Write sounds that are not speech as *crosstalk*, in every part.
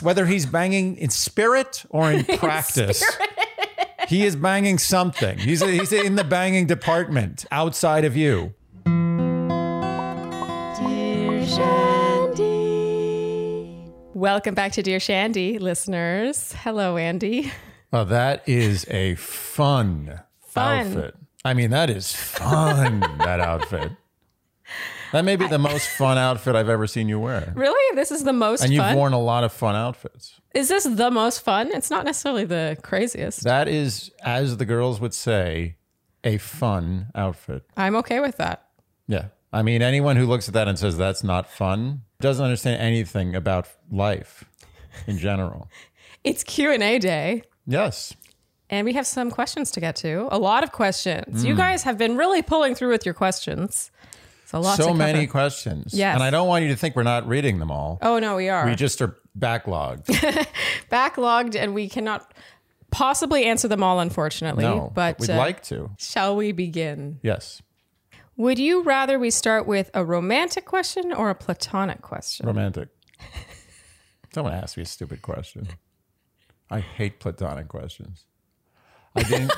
Whether he's banging in spirit or in *laughs* practice, he is banging something. He's, he's in the banging department outside of you. Dear Shandy. Welcome back to Dear Shandy, listeners. Hello, Andy. Well, that is a fun, Fun. outfit. I mean, that is fun, that outfit. That may be the most fun outfit I've ever seen you wear. Really? This is the most fun And you've fun? worn a lot of fun outfits. is this the most fun? It's not necessarily the craziest. That is, as the girls would say, a fun outfit. I'm okay with that. Yeah. I mean, anyone who looks at that and says that's not fun doesn't understand anything about life in general. *laughs* It's Q&A day. Yes. And we have some questions to get to. A lot of questions. Hmm. You guys have been really pulling through with your questions. It's a lot to so many questions. Yes. And I don't want you to think we're not reading them all. Oh, no, we are. We just are backlogged. *laughs* Backlogged and we cannot possibly answer them all, unfortunately. No, but we'd uh, like to. shall we begin? Yes. Would you rather we start with a romantic question or a platonic question? Romantic. *laughs* Someone asked me a stupid question. I hate platonic questions. I didn't.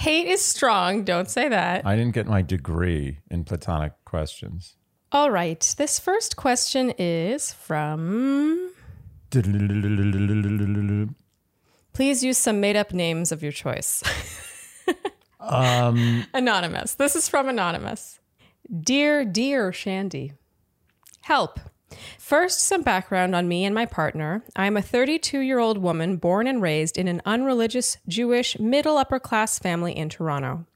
Hate is strong. Don't say that. I didn't get my degree in platonic questions. All right. This first question is from. Please use some made up names of your choice. *laughs* Um, Anonymous. This is from Anonymous. Dear, dear Shandy. Help. First, some background on me and my partner. I am a 32 year old woman born and raised in an unreligious Jewish middle upper class family in Toronto.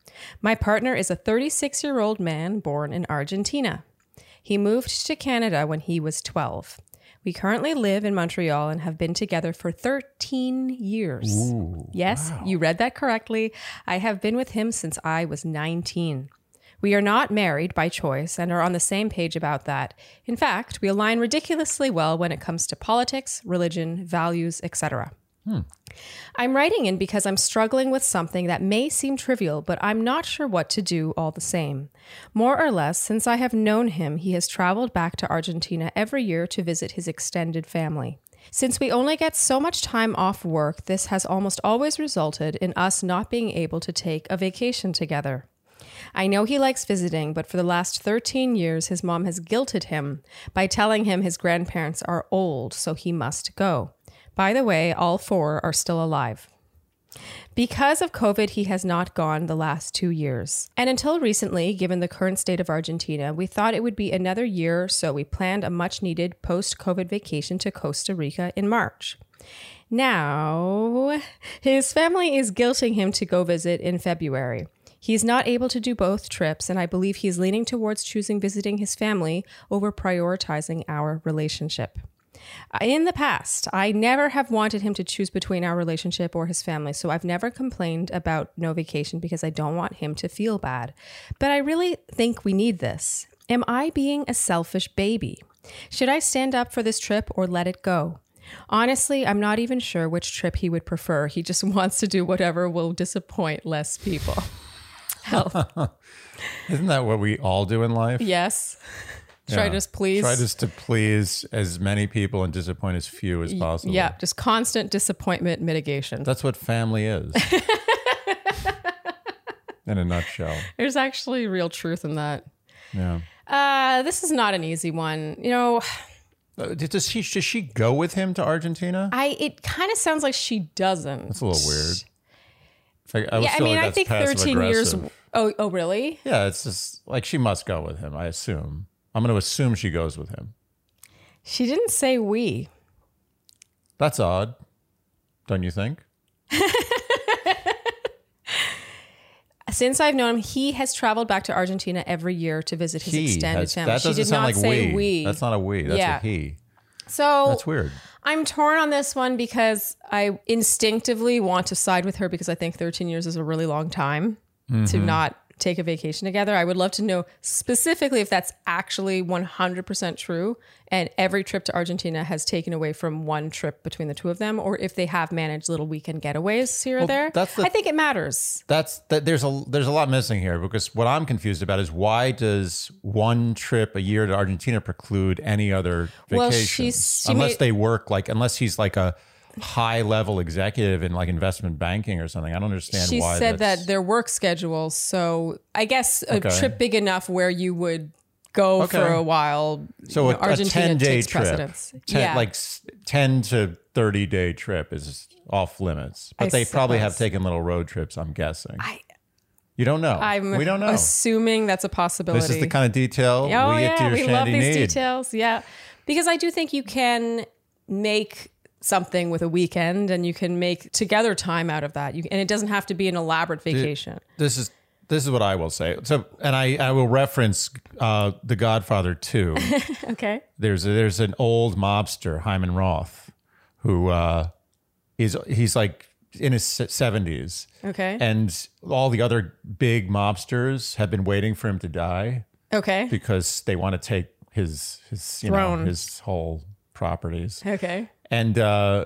My partner is a 36 year old man born in Argentina. He moved to Canada when he was 12. We currently live in Montreal and have been together for 13 years. yes, you read that correctly. I have been with him since I was 19. We are not married by choice and are on the same page about that. In fact, we align ridiculously well when it comes to politics, religion, values, etc. Hmm. I'm writing in because I'm struggling with something that may seem trivial, but I'm not sure what to do all the same. More or less, since I have known him, he has traveled back to Argentina every year to visit his extended family. Since we only get so much time off work, this has almost always resulted in us not being able to take a vacation together. I know he likes visiting, but for the last 13 years, his mom has guilted him by telling him his grandparents are old, so he must go. By the way, all four are still alive. Because of COVID, he has not gone the last two years. And until recently, given the current state of Argentina, we thought it would be another year, so we planned a much needed post COVID vacation to Costa Rica in March. Now, his family is guilting him to go visit in February. He's not able to do both trips, and I believe he's leaning towards choosing visiting his family over prioritizing our relationship. In the past, I never have wanted him to choose between our relationship or his family, so I've never complained about no vacation because I don't want him to feel bad. But I really think we need this. Am I being a selfish baby? Should I stand up for this trip or let it go? Honestly, I'm not even sure which trip he would prefer. He just *laughs* wants to do whatever will disappoint less people. Help. *laughs* Isn't that what we all do in life? yes. Try Yeah. just please. Try just to please as many people and disappoint as few as possible. Yeah, just constant disappointment mitigation. That's what family is. *laughs* in a nutshell. There's actually real truth in that. Yeah. Uh, this is not an easy one. You know, Uh, Does she does she go with him to Argentina? I it kind of sounds like she doesn't. That's a little weird. Like, I, Yeah, I mean, like I think 13 years. Oh, oh, really? Yeah, it's just like she must go with him. I assume. I'm going to assume she goes with him. She didn't say we. That's odd, don't you think? *laughs* Since I've known him, he has traveled back to Argentina every year to visit his He extended has, family. she did not like say we. we. That's not a we. That's Yeah. a he. So That's weird. I'm torn on this one because I instinctively want to side with her because I think 13 years is a really long time to Mm-hmm. not take a vacation together. I would love to know specifically if that's actually 100% true and every trip to Argentina has taken away from one trip between the two of them or if they have managed little weekend getaways here or there. that's the- I think it matters. That's that. There's a there's a lot missing here because what I'm confused about is why does one trip a year to Argentina preclude any other Well, she's- she unless made- they work like unless he's like a high level executive in like investment banking or something. I don't understand She why. said that's- that their work schedules. So I guess a Okay. trip big enough where you would go Okay. for a while. so you a, know, a ten day trip, precedence. 10, yeah. like ten to thirty day trip is off limits. But I they probably have taken little road trips. I'm guessing. I, you don't know. I'm we don't know. assuming that's a possibility. This is the kind of detail Oh we get to yeah, your we love these need. details. Yeah, because I do think you can make something with a weekend, and you can make together time out of that. You, and it doesn't have to be an elaborate vacation. this is this is what I will say. So, and I I will reference uh, The Godfather two. *laughs* Okay. there's a, there's an old mobster Hyman Roth who uh, is he's like in his seventies, Okay. and all the other big mobsters have been waiting for him to die okay. because they want to take his his you know his whole properties. Okay. And uh,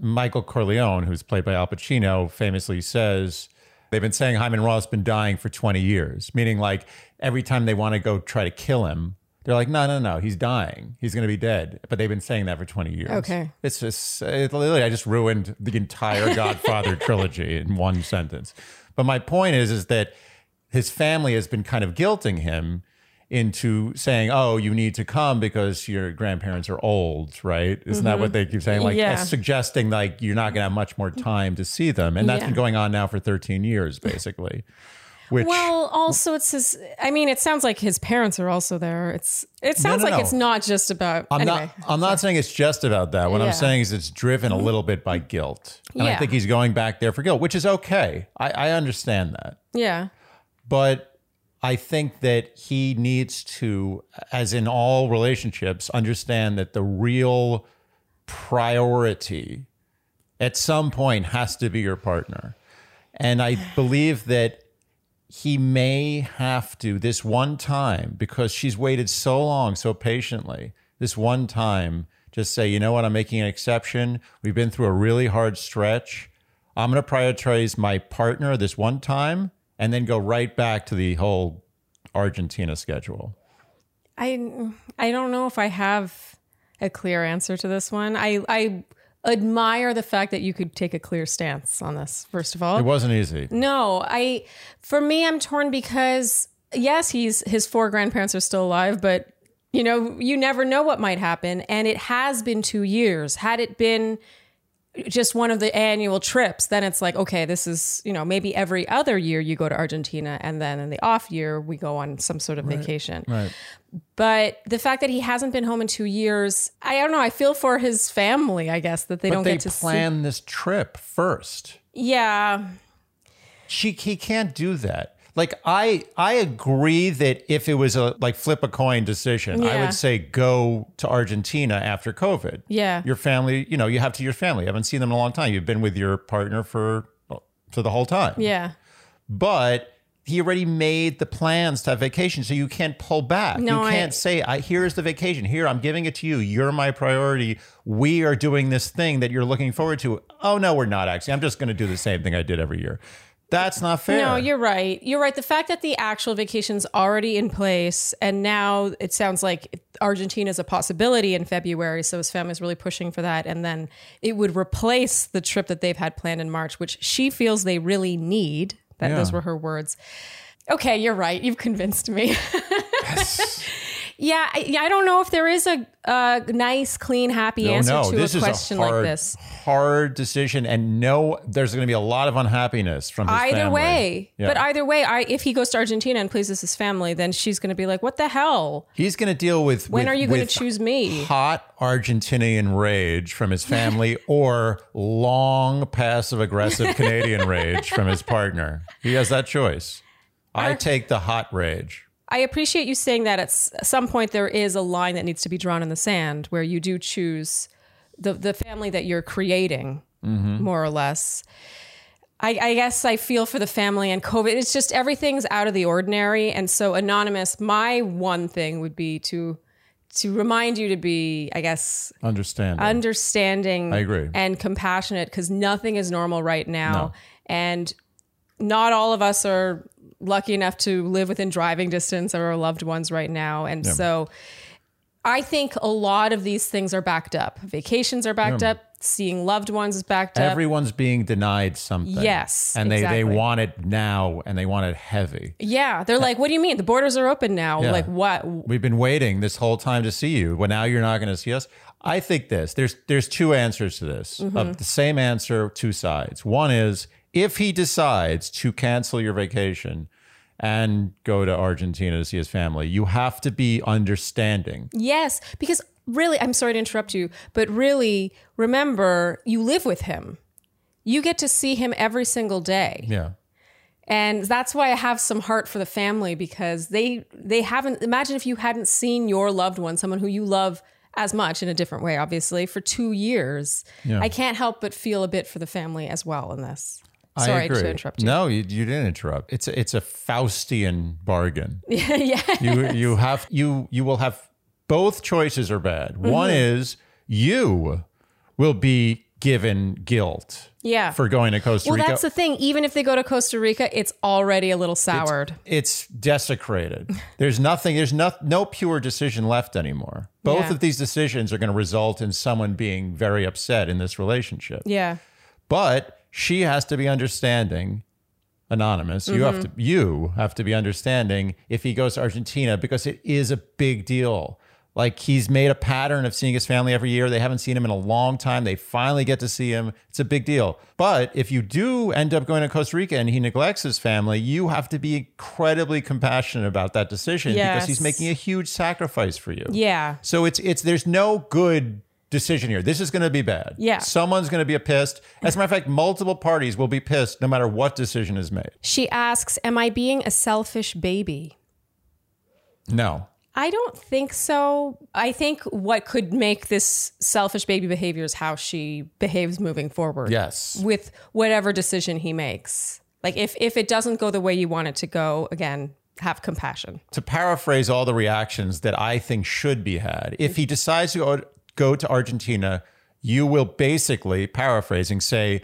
Michael Corleone, who's played by Al Pacino, famously says they've been saying Hyman Roth's been dying for 20 years, meaning like every time they want to go try to kill him, they're like, no, no, no, he's dying. He's going to be dead. But they've been saying that for 20 years. Okay. It's just, it, literally, I just ruined the entire Godfather *laughs* trilogy in one sentence. But my point is, is that his family has been kind of guilting him into saying, "Oh, you need to come because your grandparents are old, right?" Isn't that what they keep saying? Like Mm-hmm. Yeah. suggesting like you're not going to have much more time to see them, and that's Yeah. been going on now for 13 years, *laughs* basically. Which Well, also it's his. I mean, it sounds like his parents are also there. It's. It sounds no, like no. it's not just about. I'm anyway. not. I'm not saying it's just about that. What Yeah. I'm saying is it's driven a little bit by guilt, and I think he's going back there for guilt, which is okay. I, I understand that. Yeah. but I think that he needs to, as in all relationships, understand that the real priority at some point has to be your partner. And I believe that he may have to, this one time, because she's waited so long, so patiently, this one time, just say, you know what, I'm making an exception. We've been through a really hard stretch. I'm going to prioritize my partner this one time and then go right back to the whole Argentina schedule. I I don't know if I have a clear answer to this one. I I admire the fact that you could take a clear stance on this. First of all, It wasn't easy. No, I for me I'm torn because yes, he's his four grandparents are still alive, but you know, you never know what might happen and it has been 2 years. Had it been just one of the annual trips, then it's like, okay, this is, you know, maybe every other year you go to Argentina and then in the off year we go on some sort of vacation. Right. But the fact that he hasn't been home in 2 years, I don't know, I feel for his family, I guess, that they But don't they get to see. plan this trip first. Yeah. She he can't do that. Like I I agree that if it was a like flip a coin decision, I would say go to Argentina after COVID. Yeah. Your family, you know, you have to your family. You haven't seen them in a long time. You've been with your partner for for the whole time. Yeah. But he already made the plans to have vacation, so you can't pull back. No, you I- can't say, I, "Here's the vacation. Here, I'm giving it to you. You're my priority. We are doing this thing that you're looking forward to." Oh no, we're not actually. I'm just going to do the same thing I did every year. That's not fair. No, you're right. You're right. The fact that the actual vacation's already in place, and now it sounds like Argentina is a possibility in February. So his family's really pushing for that, and then it would replace the trip that they've had planned in March, which she feels they really need. That Yeah. those were her words. Okay, you're right. You've convinced me. *laughs* yeah, I, yeah. I don't know if there is a, a nice, clean, happy No, answer no, to this a is question a hard, like this. hard decision, and no, there's going to be a lot of unhappiness from his either family. way Yeah. but either way I, if he goes to argentina and pleases his family then she's going to be like what the hell He's going to deal with when with- are you going to choose me hot Argentinian rage from his family *laughs* or long passive aggressive Canadian rage from his partner. He has that choice. I take the hot rage. I appreciate you saying that at some point there is a line that needs to be drawn in the sand where you do choose the, the family that you're creating Mm-hmm. more or less I, I guess I feel for the family and COVID. It's just everything's out of the ordinary. And so, Anonymous, my one thing would be to to remind you to be, I guess, understanding, understanding I agree. and compassionate because nothing is normal right now. And not all of us are lucky enough to live within driving distance of our loved ones right now. And so I think a lot of these things are backed up. Vacations are backed up, seeing loved ones is backed up. Everyone's being denied something. Yes, And they, they want it now and they want it heavy. yeah, they're like, "What do you mean? The borders are open now? Yeah. Like what?" We've been waiting this whole time to see you. Well, now you're not going to see us. I think this. There's there's two answers to this. Mm-hmm. Of the same answer, two sides. One is if he decides to cancel your vacation and go to Argentina to see his family, you have to be understanding. Yes, because really, I'm sorry to interrupt you, but really, remember, you live with him. You get to see him every single day. Yeah. And that's why I have some heart for the family because they they haven't imagine if you hadn't seen your loved one, someone who you love as much in a different way, obviously, for two years. Yeah. I can't help but feel a bit for the family as well in this. I Sorry agree. to interrupt you. No, you, you didn't interrupt. It's a, it's a Faustian bargain. *laughs* yeah. you you have you you will have both choices are bad. One Mm-hmm. is you will be given guilt Yeah. for going to Costa Rica. well, that's the thing. Even if they go to Costa Rica, it's already a little soured. it's desecrated. *laughs* There's nothing. There's no no pure decision left anymore. Both Yeah. of these decisions are going to result in someone being very upset in this relationship. yeah. But she has to be understanding. Anonymous, you have to Mm-hmm. you have to be understanding if he goes to Argentina because it is a big deal. Like he's made a pattern of seeing his family every year. They haven't seen him in a long time. They finally get to see him. It's a big deal. But if you do end up going to Costa Rica and he neglects his family, you have to be incredibly compassionate about that decision because he's making a huge sacrifice for you. Yeah. So it's it's there's no good decision here. This is going to be bad. Yeah. Someone's going to be pissed. As a matter of fact, multiple parties will be pissed no matter what decision is made. She asks, Am I being a selfish baby? No. I don't think so. I think what could make this selfish baby behavior is how she behaves moving forward. Yes. With whatever decision he makes. Like if if it doesn't go the way you want it to go, again, have compassion. To paraphrase all the reactions that I think should be had, if he decides to go, go to Argentina, you will basically, paraphrasing, say,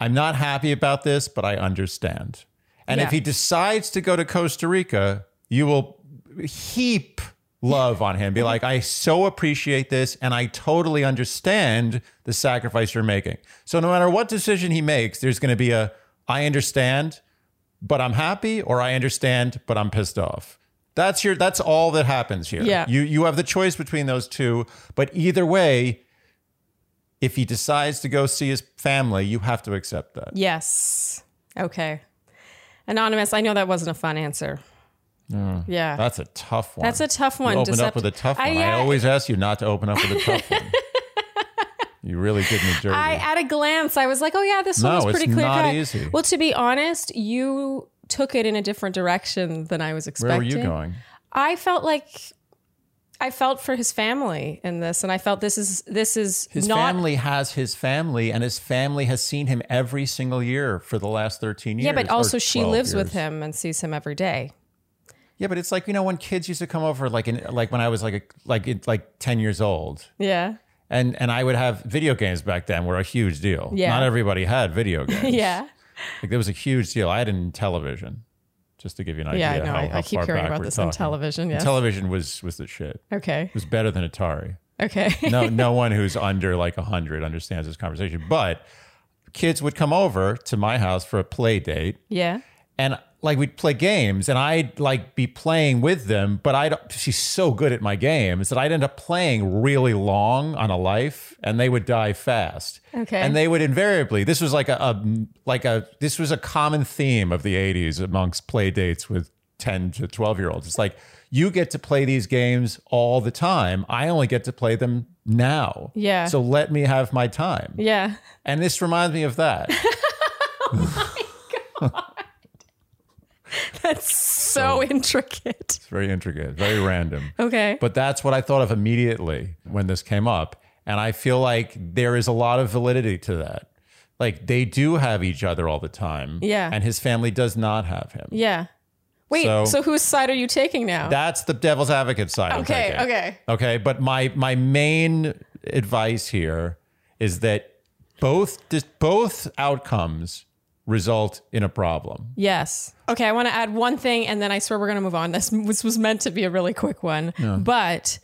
I'm not happy about this, but I understand. And if he decides to go to Costa Rica, you will heap love on him. Be like, I so appreciate this and I totally understand the sacrifice you're making. So no matter what decision he makes, there's going to be a I understand, but I'm happy or I understand, but I'm pissed off. That's your that's all that happens here. Yeah. You you have the choice between those two, but either way, if he decides to go see his family, you have to accept that. Yes. Okay. Anonymous, I know that wasn't a fun answer. Mm. yeah. That's a tough one. That's a tough one. You opened Decept- up with a tough one. I- I, uh, always ask you not to open up with a tough one. *laughs* you really did me dirty. I at a glance, I was like, oh yeah, this one No, was it's pretty clear not cut. easy. Well, to be honest, you took it in a different direction than I was expecting. Where were you going? I felt like I felt for his family in this, and I felt this is this is His not family has his family, and his family has seen him every single year for the last 13 years. yeah, but also she 12 lives with him and sees him every day. Yeah, but it's like you know when kids used to come over, like in like when I was like a, like like 10 years old, Yeah, and and I would have video games back then were a huge deal. Yeah. not everybody had video *laughs* games. yeah, like there was a huge deal. I had it Intellivision, just to give you an idea. yeah. I know. how- I, how I keep hearing about this Intellivision. Yes. Television was was the shit. Okay. It was better than Atari. Okay. no no *laughs* one who's under like a 100 understands this conversation but kids would come over to my house for a play date yeah. and like we'd play games and I'd like be playing with them but I'd she's so good at my games that I'd end up playing really long on a life and they would die fast. Okay. and they would invariably this was like a, a like a this was a common theme of the 80s amongst play dates with 10 to 12 year olds it's like you get to play these games all the time. I only get to play them now. Yeah. so let me have my time. Yeah. and this reminds me of that *laughs* oh *laughs* That's so, intricate. it's very intricate very random *laughs* Okay. But that's what I thought of immediately when this came up. And I feel like there is a lot of validity to that. like they do have each other all the time. Yeah. And his family does not have him. Yeah. Wait, so, So- whose side are you taking now? That's the devil's advocate side. Okay, okay. Okay, but my my main advice here is that both both outcomes result in a problem. Yes. Okay, I want to add one thing and then I swear we're going to move on. This, this was meant to be a really quick one. But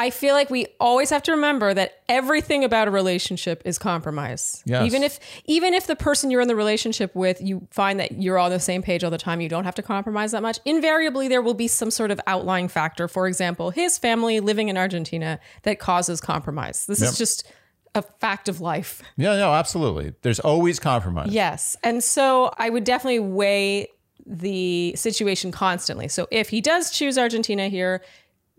I feel like we always have to remember that everything about a relationship is compromise. Yes. Even if even if the person you're in the relationship with, you find that you're on the same page all the time, you don't have to compromise that much. Invariably there will be some sort of outlying factor. For example, his family living in Argentina that causes compromise. This Yep. is just a fact of life. Yeah, no, absolutely. There's always compromise. Yes. And so I would definitely weigh the situation constantly. So if he does choose Argentina here,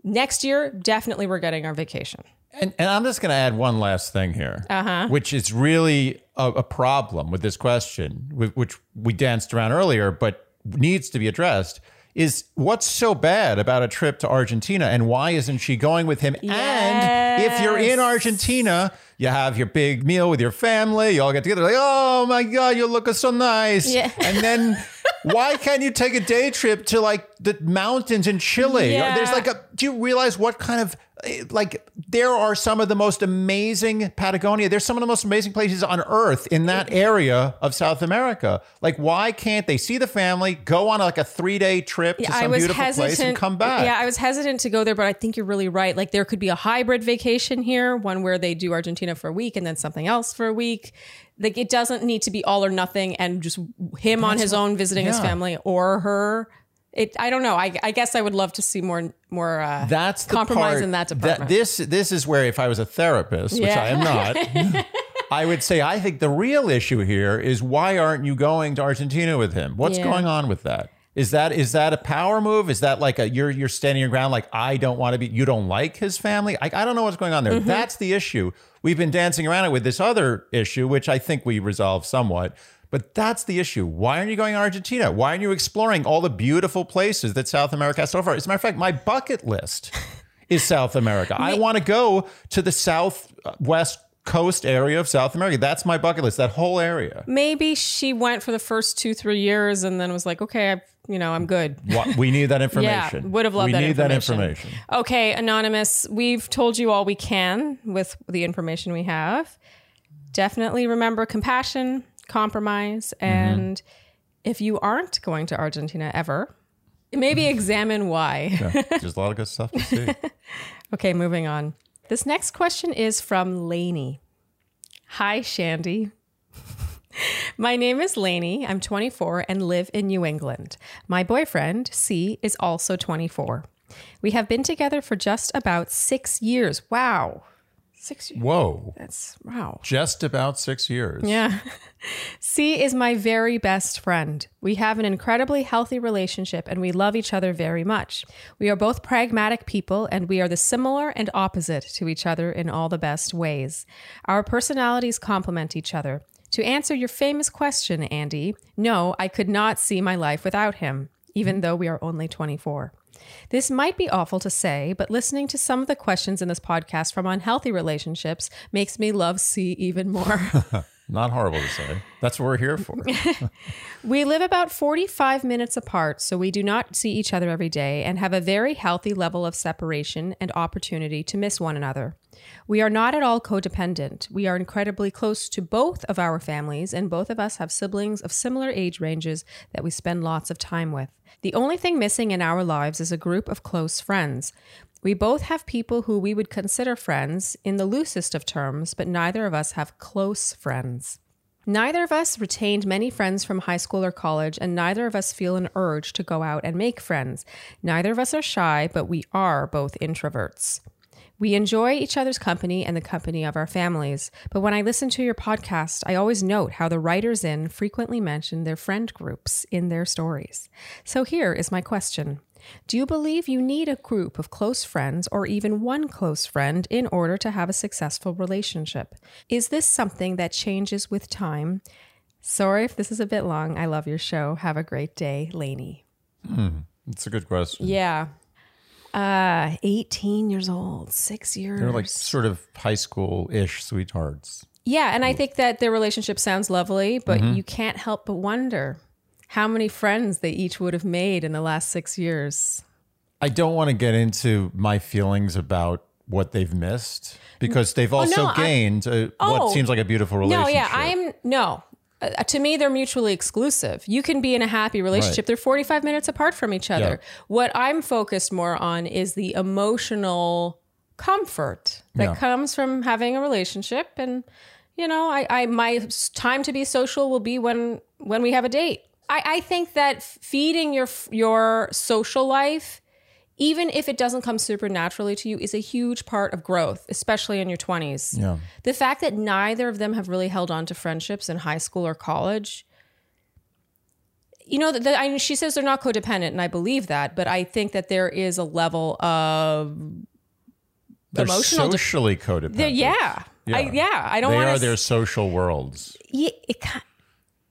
next year, definitely we're getting our vacation. And, and I'm just going to add one last thing here, uh-huh. which is really a, a problem with this question, which we danced around earlier, but needs to be addressed. Is what's so bad about a trip to Argentina, and why isn't she going with him? And if you're in Argentina, you have your big meal with your family. You all get together, like, oh my god, you look so nice. Yeah. And then, *laughs* why can't you take a day trip to like the mountains in Chile? Yeah. There's like a. Do you realize what kind of eh, like there are some of the most amazing Patagonia. There's some of the most amazing places on earth in that area of South America. Like, why can't they see the family, go on like a three day trip to some beautiful hesitant. place, and come back? Yeah, I was hesitant to go there, but I think you're really right. Like there could be a hybrid vacation here, one where they do Argentina for a week and then something else for a week. Like it doesn't need to be all or nothing and just him on his own visiting his family or her. It I don't know. I, I guess I would love to see more more uh, That's compromise part in that department. this this is where if I was a therapist, which I am not, *laughs* I would say I think the real issue here is why aren't you going to Argentina with him? What's Yeah. going on with that? Is that is that a power move? Is that like a you're you're standing your ground like I don't want to be you don't like his family? I, I don't know what's going on there. Mm-hmm. That's the issue. We've been dancing around it with this other issue, which I think we resolved somewhat. But that's the issue. Why aren't you going to Argentina? Why aren't you exploring all the beautiful places that South America has to offer? As a matter of fact, my bucket list *laughs* is South America. I want to go to the southwest coast area of South America. That's my bucket list, that whole area. Maybe she went for the first two three years and then was like, okay, I, you know, I'm good. What, we need that *laughs* information. Yeah, would have loved we that need information. that information. Okay, Anonymous, we've told you all we can with the information we have. Definitely remember compassion, compromise, Mm-hmm. and if you aren't going to Argentina ever, maybe examine why. Yeah, there's a lot of good stuff to see. *laughs* Okay, moving on. This next question is from Lainey. Hi, Shandy. My name is Lainey. I'm 24 and live in New England. My boyfriend, C, is also 24. We have been together for just about six years. Wow. Six years. Whoa. That's wow. Just about six years. Yeah. *laughs* C is my very best friend. We have an incredibly healthy relationship and we love each other very much. We are both pragmatic people and we are the similar and opposite to each other in all the best ways. Our personalities complement each other. To answer your famous question, Andy, no, I could not see my life without him, even though we are only 24. This might be awful to say, but listening to some of the questions in this podcast from unhealthy relationships makes me love C even more. *laughs* Not horrible to say. That's what we're here for. *laughs* We live about 45 minutes apart, so we do not see each other every day and have a very healthy level of separation and opportunity to miss one another. We are not at all codependent. We are incredibly close to both of our families, and both of us have siblings of similar age ranges that we spend lots of time with. The only thing missing in our lives is a group of close friends. We both have people who we would consider friends in the loosest of terms, but neither of us have close friends. Neither of us retained many friends from high school or college, and neither of us feel an urge to go out and make friends. Neither of us are shy, but we are both introverts. We enjoy each other's company and the company of our families, but when I listen to your podcast, I always note how the writers in frequently mention their friend groups in their stories. So here is my question. Do you believe you need a group of close friends or even one close friend in order to have a successful relationship? Is this something that changes with time? Sorry if this is a bit long. I love your show. Have a great day, Lainey. It's a good question. Yeah. Uh 18 years old, 6 years. They're like sort of high school ish sweethearts. Yeah, and I think that their relationship sounds lovely, but Mm-hmm. you can't help but wonder how many friends they each would have made in the last six years. I don't want to get into my feelings about what they've missed because they've also Oh, no, I- gained a, Oh. what seems like a beautiful relationship. No, yeah, I'm no. Uh, to me, they're mutually exclusive. You can be in a happy relationship. Right. They're 45 minutes apart from each other. Yeah. What I'm focused more on is the emotional comfort that Yeah. comes from having a relationship. And, you know, I, I my time to be social will be when when we have a date. I, I think that feeding your your social life even if it doesn't come supernaturally to you, is a huge part of growth, especially in your 20s. Yeah. The fact that neither of them have really held on to friendships in high school or college. You know, the, the, I, she says they're not codependent, and I believe that, but I think that there is a level of They're emotional de- socially codependent. there, yeah, Yeah. I, yeah. I don't They are to. their social worlds. yeah, it,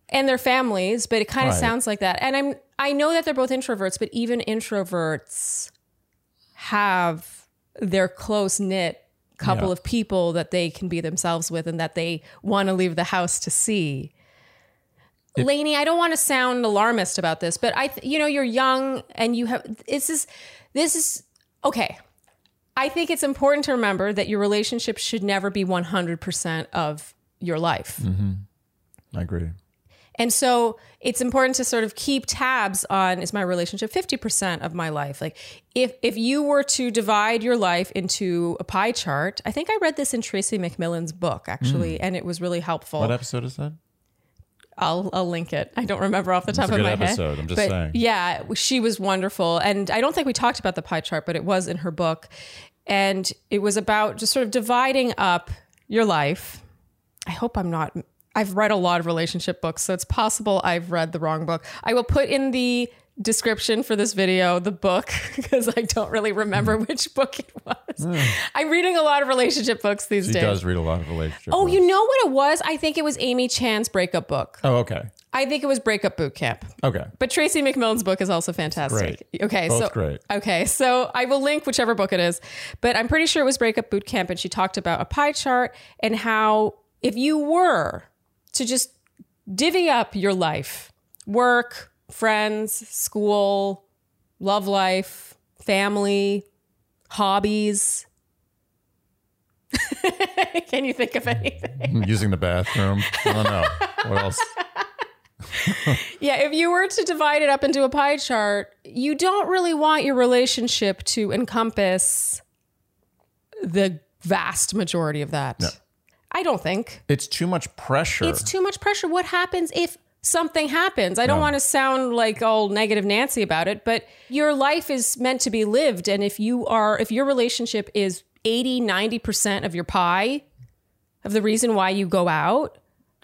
and their families, but it kind of Right. sounds like that. And I'm I know that they're both introverts, but even introverts have their close knit couple Yeah. of people that they can be themselves with and that they want to leave the house to see. Lainey, I don't want to sound alarmist about this, but I, th- you know, you're young and you have this is this is okay. I think it's important to remember that your relationship should never be 100% of your life. Mm-hmm. I agree. And so it's important to sort of keep tabs on is my relationship 50% of my life? Like if if you were to divide your life into a pie chart, I think I read this in Tracy McMillan's book actually hmm. and it was really helpful. What episode is that? I'll I'll link it. I don't remember off the top a of good my episode, head. I'm just but saying. Yeah, she was wonderful, and I don't think we talked about the pie chart, but it was in her book, and it was about just sort of dividing up your life. I hope I'm not. I've read a lot of relationship books, so it's possible I've read the wrong book. I will put in the description for this video the book *laughs* because I don't really remember Hmm. which book it was. I'm reading a lot of relationship books these She days. does read a lot of relationship. Oh, books. you know what it was? I think it was Amy Chan's breakup book. Oh, okay. I think it was Breakup Boot Camp. Okay. But Tracy McMillan's book is also fantastic. Great. Okay, Both so great. okay, so I will link whichever book it is, but I'm pretty sure it was Breakup Boot Camp, and she talked about a pie chart and how if you were to just divvy up your life, work, friends, school, love life, family, hobbies. *laughs* Can you think of anything? *laughs* Using the bathroom. I don't know. What else? *laughs* Yeah, if you were to divide it up into a pie chart, you don't really want your relationship to encompass the vast majority of that. I don't think. It's too much pressure. It's too much pressure. What happens if something happens? I don't Yeah. want to sound like all negative Nancy about it, but your life is meant to be lived. And if you are, if your relationship is 80, 90% of your pie, of the reason why you go out,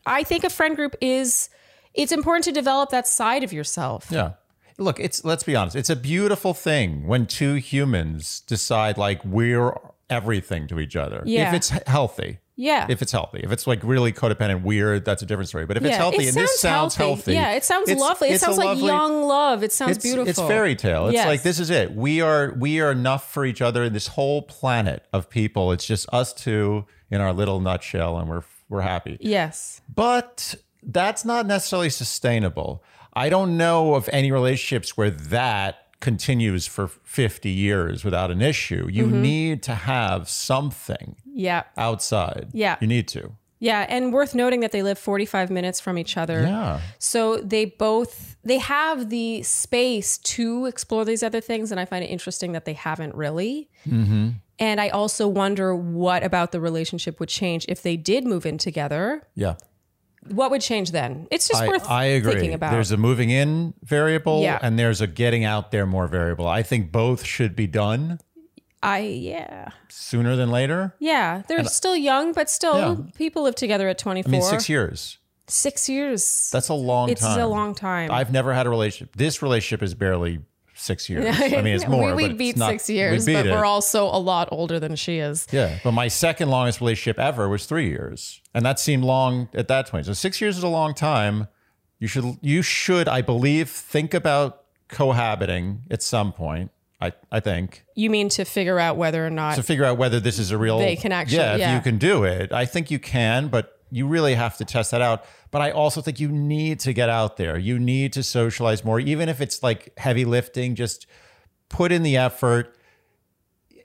I think a friend group is, it's important to develop that side of yourself. Yeah. Look, it's let's be honest. It's a beautiful thing when two humans decide like we're everything to each other. Yeah. If it's healthy. Yeah. If it's healthy. If it's like really codependent weird, that's a different story. But if it's healthy it and this sounds healthy. Yeah, it sounds it's- lovely. It sounds like lovely- young love. It sounds it's, beautiful. It's fairy tale. It's Yes. like this is it. We are we are enough for each other in this whole planet of people. It's just us two in our little nutshell and we're we're happy. Yes. But that's not necessarily sustainable. I don't know of any relationships where that continues for 50 years without an issue. You Mm-hmm. need to have something Yeah. outside. Yeah. You need to. Yeah. And worth noting that they live 45 minutes from each other. Yeah. So they both they have the space to explore these other things, and I find it interesting that they haven't really. Mm-hmm. And I also wonder what about the relationship would change if they did move in together. Yeah. What would change then? It's just I, worth I agree. thinking about. There's a moving in variable Yeah. and there's a getting out there more variable. I think both should be done I yeah sooner than later. yeah. They're still young, but still Yeah. people live together at 24. I mean, six years. Six years. That's a long it's time. It's a long time. I've never had a relationship. This relationship is barely six years. I mean, it's *laughs* more. we, we but beat not- six years, we beat but it. we're also a lot older than she is. Yeah, but my second longest relationship ever was three years, and that seemed long at that point. So six years is a long time. You should, you should, I believe, think about cohabiting at some point. I, I think You mean to figure out whether or not to figure out whether this is a real. They can actually- yeah, if yeah. you can do it, I think you can. But you really have to test that out. But I also think you need to get out there. You need to socialize more, even if it's like heavy lifting, just put in the effort.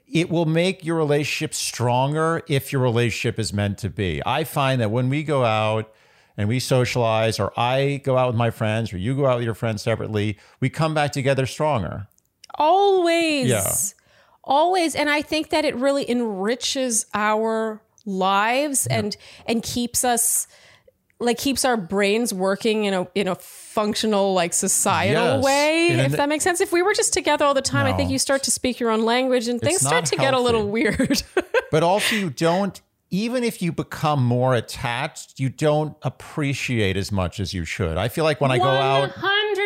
It will make your relationship stronger if your relationship is meant to be. I find that when we go out and we socialize, or I go out with my friends, or you go out with your friends separately, we come back together stronger. Always. Yeah. Always. And I think that it really enriches our lives and and keeps us like keeps our brains working in a in a functional like societal Yes. way In if that makes sense. If we were just together all the time i think you start to speak your own language and things start to get a little weird. *laughs* But also, you don't, even if you become more attached, you don't appreciate as much as you should. I feel like when I go out,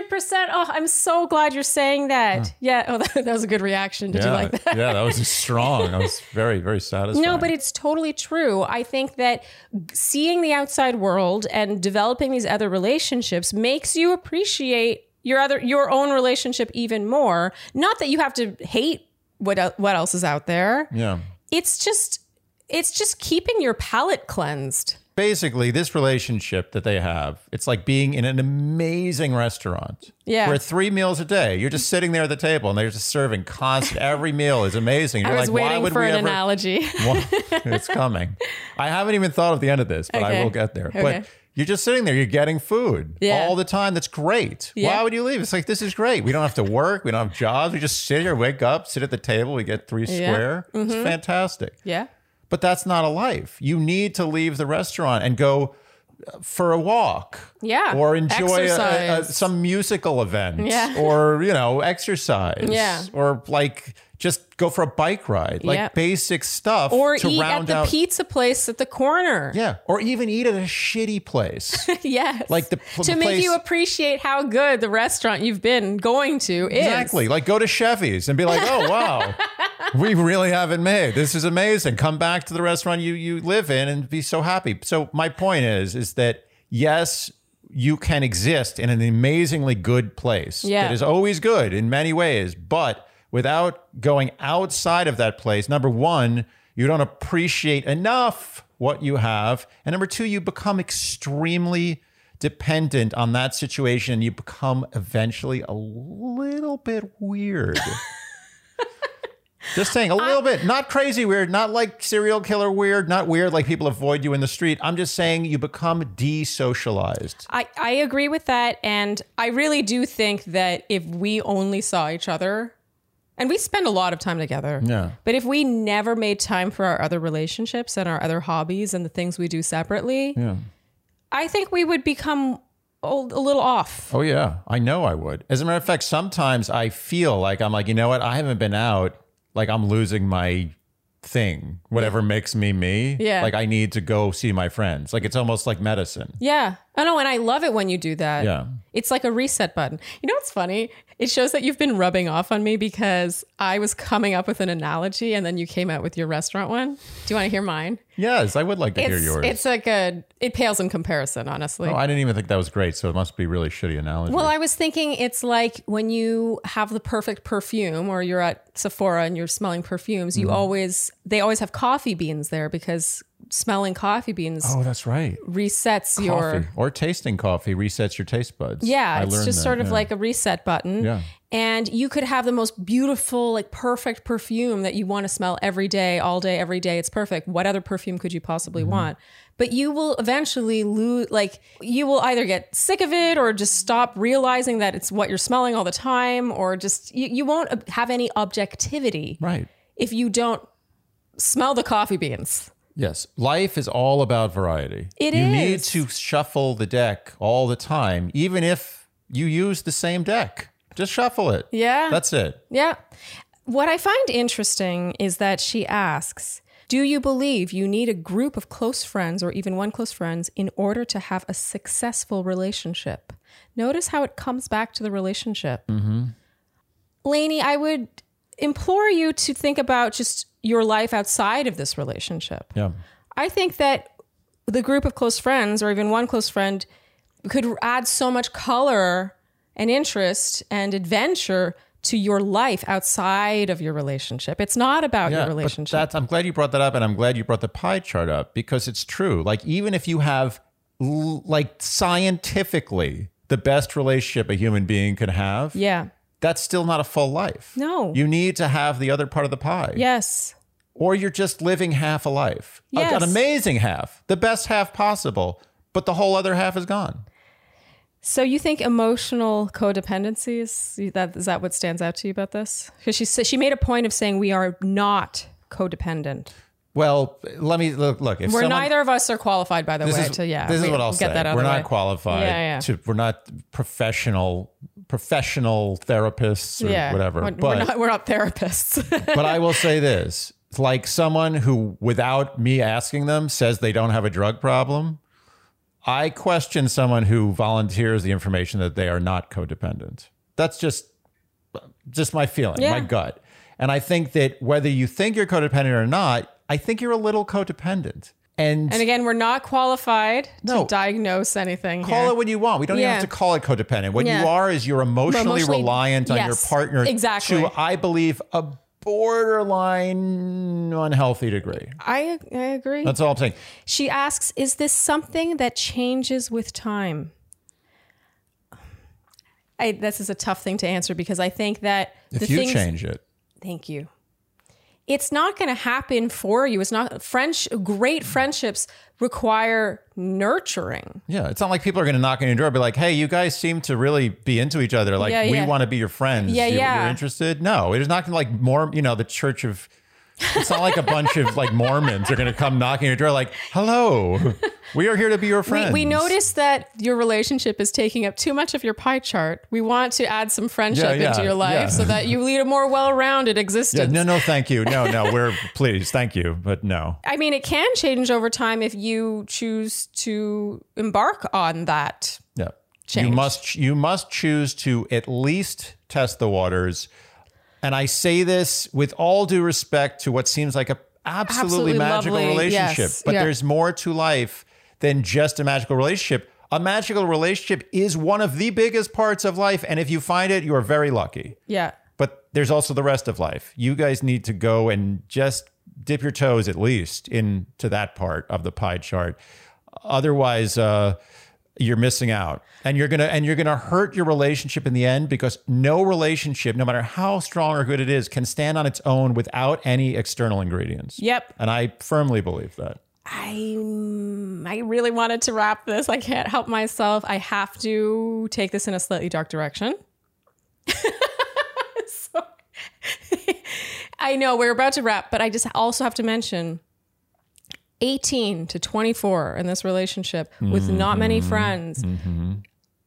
100% oh i'm so glad you're saying that yeah oh *laughs* that, that was a good reaction did you like that yeah, that was *laughs* strong. I was very, very satisfied. No, but it's totally true. I think that seeing the outside world and developing these other relationships makes you appreciate your other your own relationship even more. Not that you have to hate what what else is out there. yeah. It's just it's just keeping your palate cleansed. Basically, this relationship that they have, it's like being in an amazing restaurant. Yeah. Where three meals a day, you're just sitting there at the table and they're just serving constant. Every meal is amazing. You're I was like, why waiting would for we an ever? analogy. *laughs* Well, it's coming. I haven't even thought of the end of this, but I will get there. Okay. But you're just sitting there, you're getting food Yeah. all the time. That's great. Yeah. Why would you leave? It's like, this is great. We don't have to work. We don't have jobs. We just sit here, wake up, sit at the table. We get three Yeah. square. It's Mm-hmm. fantastic. yeah. But that's not a life. You need to leave the restaurant and go for a walk. Yeah. Or enjoy a, a, some musical event. Yeah. Or, you know, exercise. Yeah. Or like just go for a bike ride. Like Yeah. basic stuff Or to eat at the out. pizza place at the corner. Yeah. Or even eat at a shitty place. *laughs* yes. Like the- to the make place- you appreciate how good the restaurant you've been going to is. Exactly. Like go to Chevy's and be like, oh wow, *laughs* we really haven't made. This is amazing. Come back to the restaurant you you live in and be so happy. So my point is, is that yes, you can exist in an amazingly good place Yeah. that is always good in many ways, but without going outside of that place, number one, you don't appreciate enough what you have, and number two, you become extremely dependent on that situation. You become eventually a little bit weird. *laughs* Just saying, a little bit, not crazy weird, not like serial killer weird, not weird like people avoid you in the street. I'm just saying you become desocialized. I, I agree with that. And I really do think that if we only saw each other, and we spend a lot of time together, Yeah. but if we never made time for our other relationships and our other hobbies and the things we do separately, Yeah. I think we would become a, a little off. Oh yeah, I know I would. As a matter of fact, sometimes I feel like I'm like, you know what? I haven't been out. Like I'm losing my thing. Whatever makes me me. Yeah. Like I need to go see my friends. Like it's almost like medicine. Yeah. I know. And I love it when you do that. Yeah. It's like a reset button. You know what's funny? It shows that you've been rubbing off on me because I was coming up with an analogy and then you came out with your restaurant one. Do you want to hear mine? Yes, I would like to hear yours. it's like a, it pales in comparison, honestly. oh, I didn't even think that was great. So it must be really shitty analogy. Well, I was thinking it's like when you have the perfect perfume or you're at Sephora and you're smelling perfumes, Mm-hmm. you always, they always have coffee beans there because smelling coffee beans oh, that's right. resets your. Or tasting coffee resets your taste buds. Yeah, I it's just that, sort of yeah. like a reset button. Yeah. And you could have the most beautiful, like perfect perfume that you want to smell every day, all day, every day. It's perfect. What other perfume could you possibly Mm-hmm. want? But you will eventually lose, like, you will either get sick of it or just stop realizing that it's what you're smelling all the time, or just, you, you won't have any objectivity right. if you don't smell the coffee beans. Yes, life is all about variety. It you need to shuffle the deck all the time, even if you use the same deck. Just shuffle it. Yeah. That's it. Yeah. What I find interesting is that she asks, Do you believe you need a group of close friends or even one close friends in order to have a successful relationship? Notice how it comes back to the relationship. Mm-hmm. Lainey, I would implore you to think about just your life outside of this relationship. Yeah. I think that the group of close friends or even one close friend could add so much color and interest and adventure to your life outside of your relationship. It's not about your but relationship. that's, I'm glad you brought that up, and I'm glad you brought the pie chart up because it's true. Like even if you have, l- like scientifically, the best relationship a human being could have, yeah. That's still not a full life. No. you need to have the other part of the pie. Yes. or you're just living half a life, Yes. an amazing half, the best half possible, but the whole other half is gone. So you think emotional codependency is that is that what stands out to you about this? Because she she made a point of saying we are not codependent. Well, let me look. Look, if We're someone, neither of us are qualified, by the way. is, to yeah, this is what I'll get say. that out we're not way. qualified Yeah, yeah. to. We're not professional professional therapists or yeah, whatever. We're, but we're not we're not therapists. *laughs* but I will say this: like someone who, without me asking them, says they don't have a drug problem. I question someone who volunteers the information that they are not codependent. That's just just my feeling, Yeah. my gut. And I think that whether you think you're codependent or not, I think you're a little codependent. And, and again, we're not qualified No. to diagnose anything. call here. it what you want. We don't even have to call it codependent. What Yeah. you are is you're emotionally, Emotionally- reliant on your partner exactly. to, I believe, a borderline unhealthy degree. I I agree. That's all I'm saying. She asks, "Is this something that changes with time?" I, this is a tough thing to answer because I think that If you things, change it, Thank you. It's not going to happen for you. It's not French. Great friendships require nurturing. yeah, it's not like people are going to knock on your door and be like, "Hey, you guys seem to really be into each other. Like, Yeah, we yeah. want to be your friends. Yeah, you, yeah. You're interested?" No, it is not going to like more. You know, the Church of. It's not like a bunch of like Mormons are going to come knocking your door like, "Hello, we are here to be your We, friends." we notice that your relationship is taking up too much of your pie chart. We want to add some friendship Yeah, yeah, into your life yeah. so that you lead a more well-rounded Yeah, existence. no, no, thank you. No, no, we're please, thank you, but no. I mean, it can change over time if you choose to embark on that. Yeah. You must you must choose to at least test the waters. And I say this with all due respect to what seems like a absolutely, Absolutely magical lovely. relationship. Yes. But Yeah. there's more to life than just a magical relationship. A magical relationship is one of the biggest parts of life. And if you find it, you are very lucky. Yeah. But there's also the rest of life. You guys need to go and just dip your toes at least into that part of the pie chart. Otherwise, uh, you're missing out, and you're gonna and you're gonna hurt your relationship in the end because no relationship, no matter how strong or good it is, can stand on its own without any external ingredients. Yep. And I firmly believe that. I I really wanted to wrap this. I can't help myself. I have to take this in a slightly dark direction. *laughs* So- *laughs* I know we're about to wrap, but I just also have to mention 18 to 24 in this relationship with not many mm-hmm. friends. Mm-hmm.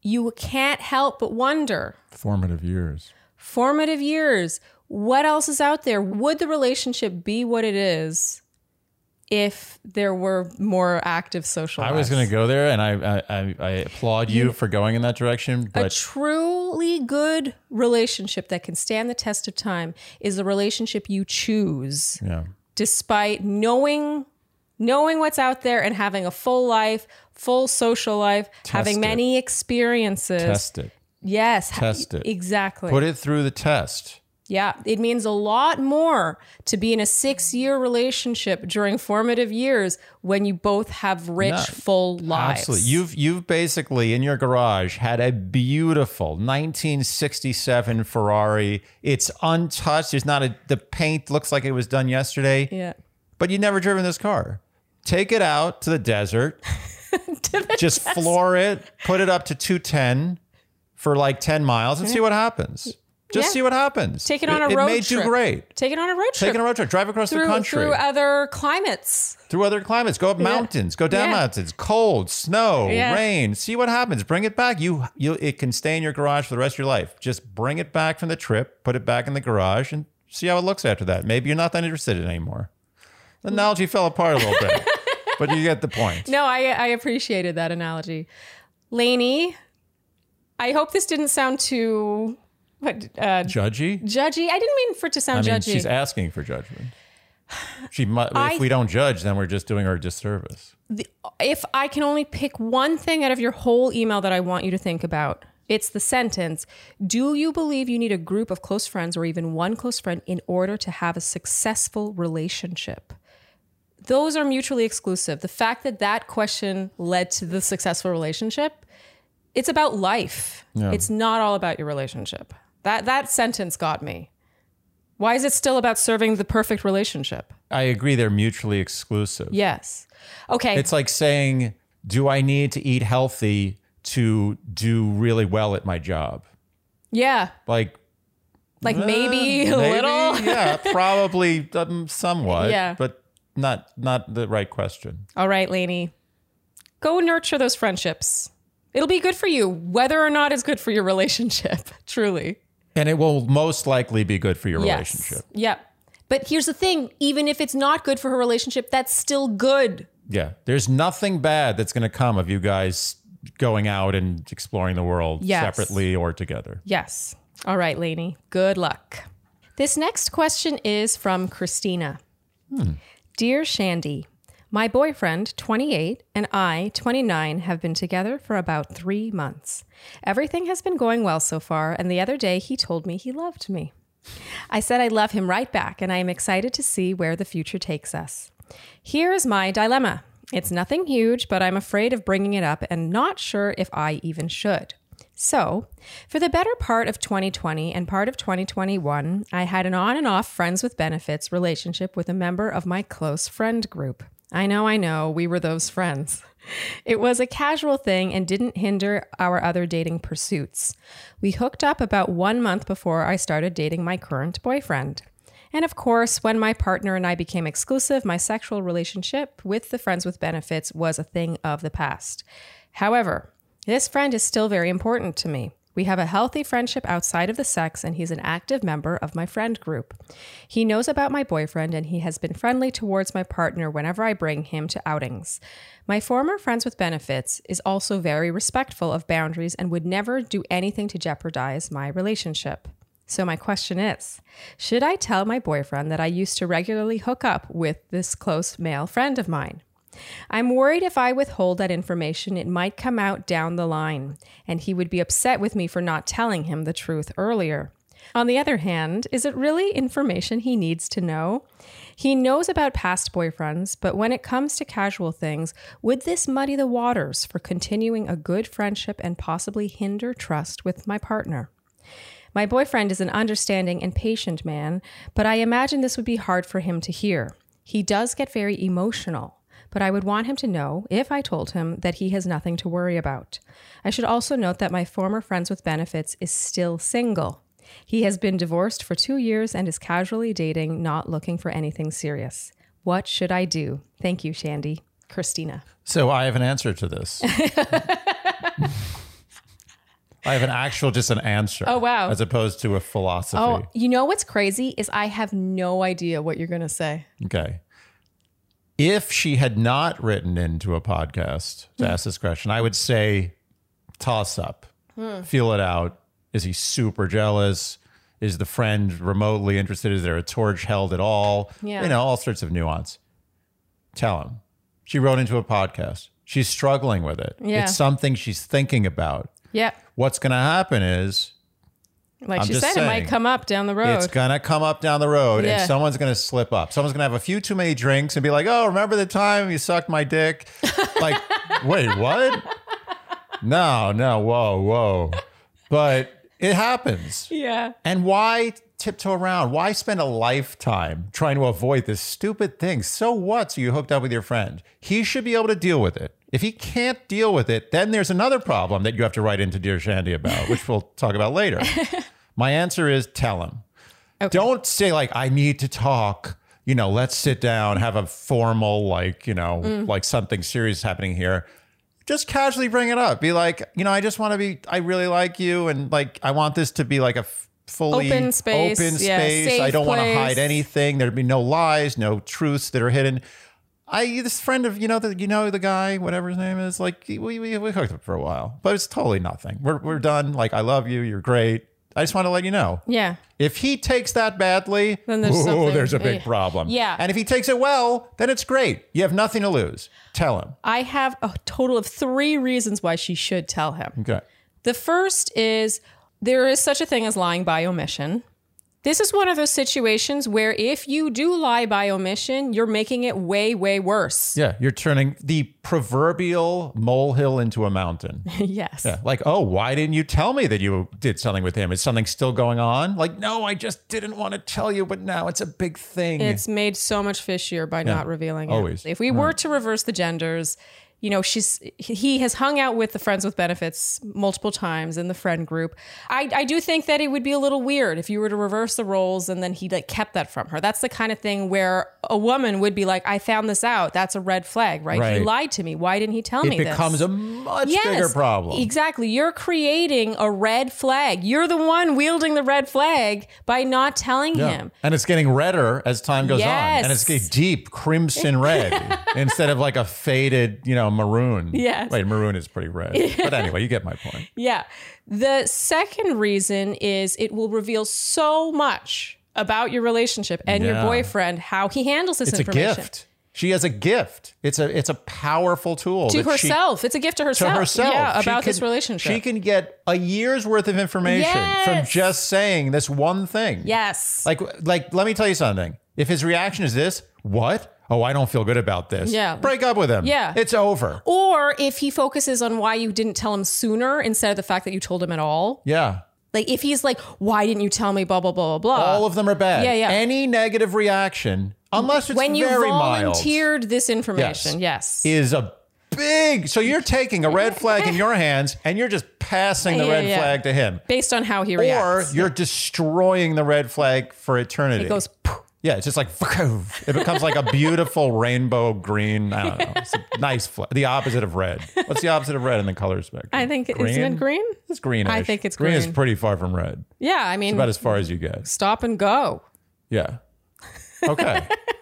You can't help but wonder Formative years. formative years. What else is out there? Would the relationship be what it is if there were more active social? I was going to go there, and I I, I, I applaud you for going in that direction. But a truly good relationship that can stand the test of time is a relationship you choose yeah, despite knowing knowing what's out there and having a full life, full social life, having it. many experiences. test it, Yes, Test it. Exactly. put it through the test. Yeah, it means a lot more to be in a six year relationship during formative years when you both have rich, No, full lives. Absolutely. You've you've basically in your garage had a beautiful 1967 Ferrari. It's untouched. There's not a the paint looks like it was done yesterday. yeah. But you've never driven this car. Take it out to the desert. *laughs* just floor it, put it up to 210 for like 10 miles and see what happens. Just Yeah. see what happens. Take it on a it road trip. It may trip. do great. Take it on a road trip. Take it on a road trip. Drive across through, the country. through other climates. through other climates. Go up mountains. Go down Yeah. mountains. Cold, snow, Yeah. rain. See what happens. Bring it back. You you it can stay in your garage for the rest of your life. Just bring it back from the trip. Put it back in the garage and see how it looks after that. Maybe you're not that interested in it anymore. The mm. analogy fell apart a little bit, *laughs* but you get the point. *laughs* No, I, I appreciated that analogy. Lainey, I hope this didn't sound too what, uh, Judgy. judgy. I didn't mean for it to I sound mean, judgy. she's asking for judgment. She might. I- if we don't judge, then we're just doing her a disservice. if I can only pick one thing out of your whole email that I want you to think about, It's the sentence Do you believe you need a group of close friends or even one close friend in order to have a successful relationship? Those are mutually exclusive. The fact that that question led to the successful relationship, it's about life. It's not all about your relationship. That that sentence got me. Why is it still about serving the perfect relationship? I agree they're mutually exclusive. Yes. Okay. It's like saying, do I need to eat healthy to do really well at my job? yeah. Like Like maybe a Uh, maybe, little. yeah, *laughs* probably um, somewhat. Yeah. But not not the right question. All right, Lainey. Go nurture those friendships. It'll be good for you, whether or not it's good for your relationship. *laughs* Truly. And it will most likely be good for your relationship. Yes. Yep. But here's the thing even if it's not good for her relationship, that's still good. Yeah. There's nothing bad that's going to come of you guys going out and exploring the world Yes. separately or together. Yes. All right, Lainey. Good luck. This next question is from Christina. Hmm. Dear Shandy, my boyfriend, 28, and I, 29, have been together for about three months. Everything has been going well so far, and the other day he told me he loved me. I said I love him right back, and I am excited to see where the future takes us. Here is my dilemma. It's nothing huge, but I'm afraid of bringing it up and not sure if I even should. So, for the better part of 2020 and part of 2021, I had an on and off friends with benefits relationship with a member of my close friend group. I know, I know, we were those friends. *laughs* It was a casual thing and didn't hinder our other dating pursuits. We hooked up about one month before I started dating my current boyfriend. And of course, when my partner and I became exclusive, my sexual relationship with the friends with benefits was a thing of the past. However, this friend is still very important to me. We have a healthy friendship outside of the sex, and he's an active member of my friend group. He knows about my boyfriend, and he has been friendly towards my partner whenever I bring him to outings. My former Friends with Benefits is also very respectful of boundaries and would never do anything to jeopardize my relationship. So, my question is Should I tell my boyfriend that I used to regularly hook up with this close male friend of mine? I'm worried if I withhold that information, it might come out down the line, and he would be upset with me for not telling him the truth earlier. On the other hand, is it really information he needs to know? He knows about past boyfriends, but when it comes to casual things, would this muddy the waters for continuing a good friendship and possibly hinder trust with my partner? My boyfriend is an understanding and patient man, but I imagine this would be hard for him to hear. He does get very emotional, but I would want him to know, if I told him, that he has nothing to worry about. I should also note that my former Friends with Benefits is still single. He has been divorced for two years and is casually dating, not looking for anything serious. What should I do? Thank you, Shandy. Christina. So I have an answer to this. *laughs* I have an actual, just an answer. Oh, wow. As opposed to a philosophy. Oh, you know what's crazy is I have no idea what you're going to say. Okay. If she had not written into a podcast to ask this question, I would say toss up, feel it out. Is he super jealous? Is the friend remotely interested? Is there a torch held at all? Yeah. You know, all sorts of nuance. Tell him. She wrote into a podcast. She's struggling with it. Yeah. It's something she's thinking about. Yeah. What's going to happen is Like I'm she said, it might come up down the road. it's to come up down the road Yeah. and someone's to slip up. Someone's to have a few too many drinks and be like, oh, remember the time you sucked my dick? *laughs* like, wait, what? No, no, whoa, whoa. But it happens. yeah. And why tiptoe around? Why spend a lifetime trying to avoid this stupid thing? So what? So you hooked up with your friend. He should be able to deal with it. If he can't deal with it, then there's another problem that you have to write into Dear Shandy about, which we'll *laughs* talk about later. *laughs* My answer is tell him. Don't say like I need to talk. You know, let's sit down, have a formal like, you know, Mm. like something serious happening here. Just casually bring it up. Be like, you know, I just want to be I really like you and like I want this to be like a fully Open space, open yeah, space. I don't want to hide anything. There'd be no lies, no truths that are hidden. I this friend of you know the you know the guy whatever his name is like we we, we hooked up for a while, but it's totally nothing. We're we're done. Like I love you. You're great. I just want to let you know. Yeah. If he takes that badly, Then there's ooh, there's a big problem. Yeah. And if he takes it well, then it's great. You have nothing to lose. Tell him. I have a total of three reasons why she should tell him. Okay. The first is there is such a thing as lying by omission. This is one of those situations where if you do lie by omission, you're making it way, way worse. Yeah, you're turning the proverbial molehill into a mountain. *laughs* yes. Yeah, like, oh, why didn't you tell me that you did something with him? Is something still going on? Like, no, I just didn't want to tell you, but now it's a big thing. It's made so much fishier by not revealing it. always. If we were to reverse the genders, you know, she's he has hung out with the friends with benefits multiple times in the friend group. I, I do think that it would be a little weird if you were to reverse the roles and then he like kept that from her. That's the kind of thing where a woman would be like, I found this out. That's a red flag, right? He lied to me. Why didn't he tell me? it me becomes this? a much Yes, bigger problem. Exactly. You're creating a red flag. You're the one wielding the red flag by not telling Yeah. him. And it's getting redder as time goes on. And it's Yes. getting deep crimson *laughs* red instead of like a faded, you know, maroon. Yes. Wait, maroon is pretty red. *laughs* But anyway, you get my point. Yeah. The second reason is it will reveal so much about your relationship and your boyfriend, how he handles this It's a information. gift. She has a gift. It's a it's a powerful tool To that she- herself. it's a gift to herself. to herself. Yeah, about this relationship. She can get a year's worth of information from just saying this one thing. yes. Like like let me tell you something. If his reaction is this, what? Oh, I don't feel good about this. Yeah. Break up with him. Yeah. It's over. or if he focuses on why you didn't tell him sooner instead of the fact that you told him at all. Yeah. Like if he's like, why didn't you tell me, blah, blah, blah, blah, blah. All of them are bad. Yeah, yeah. Any negative reaction, unless it's when you very mild, volunteered this information. Yes. is a big. So you're taking a red flag in your *laughs* hands and you're just passing the Yeah, red yeah. flag to him. Based on how he reacts. Or you're destroying the red flag for eternity. it goes, "Poof." Yeah, it's just like *laughs* it becomes like a beautiful rainbow green. I don't know. It's a nice, fl- the opposite of red. What's the opposite of red in the color spectrum? I think, green? isn't it green? It's greenish. I think it's green. Green is pretty far from red. Yeah. I mean, About as far as you get. stop and go. Yeah. Okay. *laughs*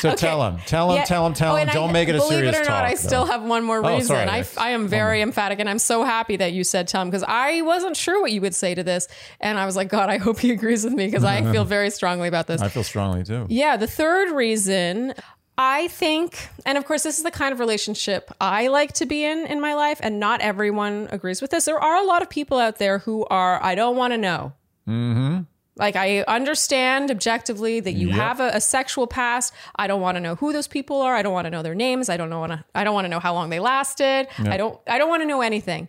So tell him, tell him, Yeah. tell him, tell Oh, him. and Don't I- make it a believe it or not, talk. I though. still have one more Oh, reason. sorry, I, I am very emphatic, and I'm so happy that you said tell him because I wasn't sure what you would say to this, and I was like, God, I hope he agrees with me because I *laughs* feel very strongly about this. I feel strongly too. Yeah, the third reason I think, and of course, this is the kind of relationship I like to be in in my life, and not everyone agrees with this. There are a lot of people out there who are, I don't want to know. Mm-hmm. Like, I understand objectively that you Yep. have a, a sexual past. I don't want to know who those people are. I don't want to know their names. I don't know. Wanna, I don't want to know how long they lasted. I don't. I don't want to know anything.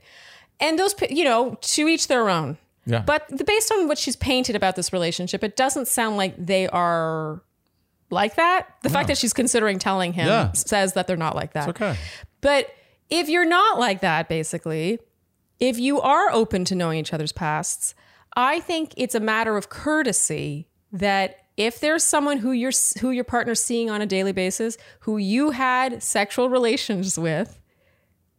And those, you know, to each their own. Yeah. But the, based on what she's painted about this relationship, it doesn't sound like they are like that. The fact that she's considering telling him Yeah. says that they're not like that. Okay. But if you're not like that, basically, if you are open to knowing each other's pasts, I think it's a matter of courtesy that if there's someone who you're who your partner's seeing on a daily basis, who you had sexual relations with,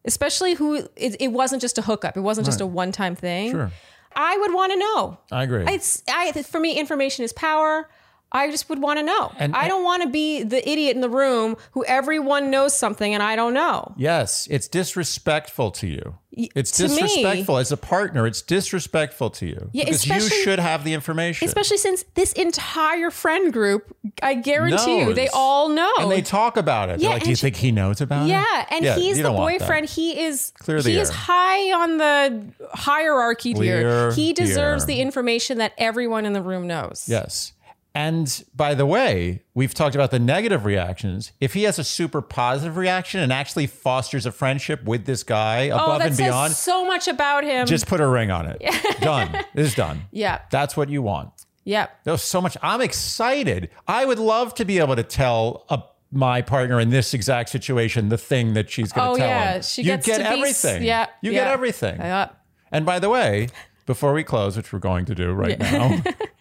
especially who it, it wasn't just a hookup, it wasn't just a one-time thing. Sure. I would want to know. I agree. It's I for me, information is power. I just would want to know. And- I don't want to be the idiot in the room who everyone knows something and I don't know. Yes, it's disrespectful to you. It's to me- disrespectful as a partner. It's disrespectful to you Yeah, because you should have the information. Especially since this entire friend group, I guarantee you, they all know. and they talk about it. Yeah, like, "Do you she- think he knows about it?" yeah, and he's the don't want that. boyfriend. He is Clear the he is high on the hierarchy here. Clear He deserves the the information that everyone in the room knows. Yes. And by the way, we've talked about the negative reactions. If he has a super positive reaction and actually fosters a friendship with this guy Oh, above that and beyond, so much about him. just put a ring on it. *laughs* done. It's done. yeah, That's what you want. yeah. There's so much. I'm excited. I would love to be able to tell a, my partner in this exact situation the thing that she's going Oh to tell yeah, him. she you gets get to be everything. Yeah, You yeah. get everything. Yeah. And by the way, before we close, which we're going to do right now, *laughs*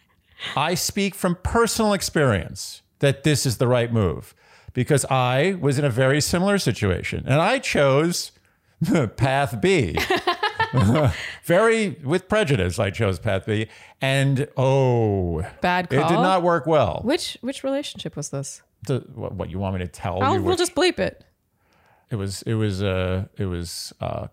I speak from personal experience that this is the right move because I was in a very similar situation and I chose *laughs* path B. *laughs* very with prejudice, I chose path B. And oh, Bad call. it did not work well. Which which relationship was this? The- what, what you want me to tell I'll, you? we'll which- just bleep it. it was it was uh it was uh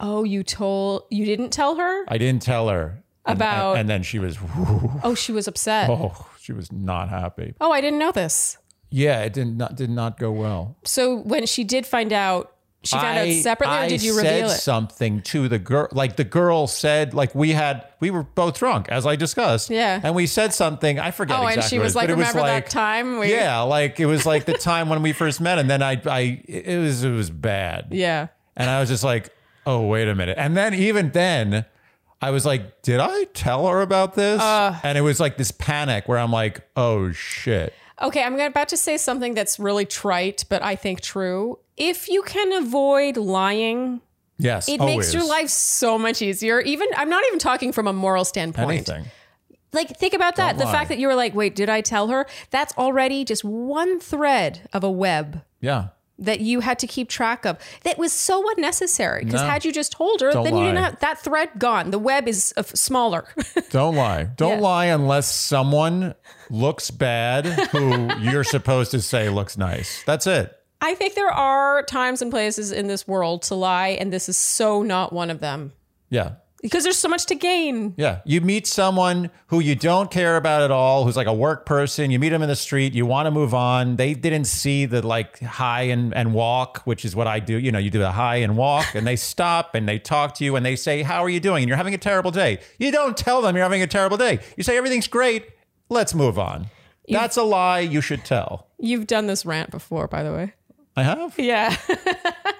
Oh, you told you didn't tell her? I didn't tell her About- and, and then she was *laughs* Oh, she was upset. Oh, she was not happy. Oh i didn't know this. Yeah, it did not did not go well. So when she did find out, She found out I- separately, or did you reveal it? something to the girl? Like the girl said, like we had, we were both drunk, as I discussed. Yeah. and we said something. I forget. Oh, exactly and she was like, it was "Remember like, that time?" We- yeah, like it was like the time when we first met, and then I, I, it was, it was bad. Yeah. And I was just like, oh, wait a minute. And then even then, I was like, did I tell her about this? Uh. and it was like this panic where I'm like, oh shit. Okay, I'm about to say something that's really trite, but I think true. If you can avoid lying, Yes. it always. makes your life so much easier. Even I'm not even talking from a moral standpoint. anything. Like think about that. Don't The lie. fact that you were like, "Wait, did I tell her?" That's already just one thread of a web Yeah. That you had to keep track of. That was so unnecessary because No. had you just told her, Don't then you didn't have that thread gone. The web is uh, smaller. *laughs* Don't lie. Don't Yeah. lie unless someone looks bad who you're supposed to say looks nice. That's it. I think there are times and places in this world to lie, and this is so not one of them Yeah. Because there's so much to gain. Yeah. You meet someone who you don't care about at all, who's like a work person. You meet them in the street. You want to move on. They didn't see the like high and, and walk, which is what I do. You know, you do the high and walk, and they *laughs* stop and they talk to you and they say, How are you doing? And you're having a terrible day. You don't tell them you're having a terrible day. You say, Everything's great. Let's move on. That's a lie you should tell. You've done this rant before, by the way. I have. Yeah. *laughs*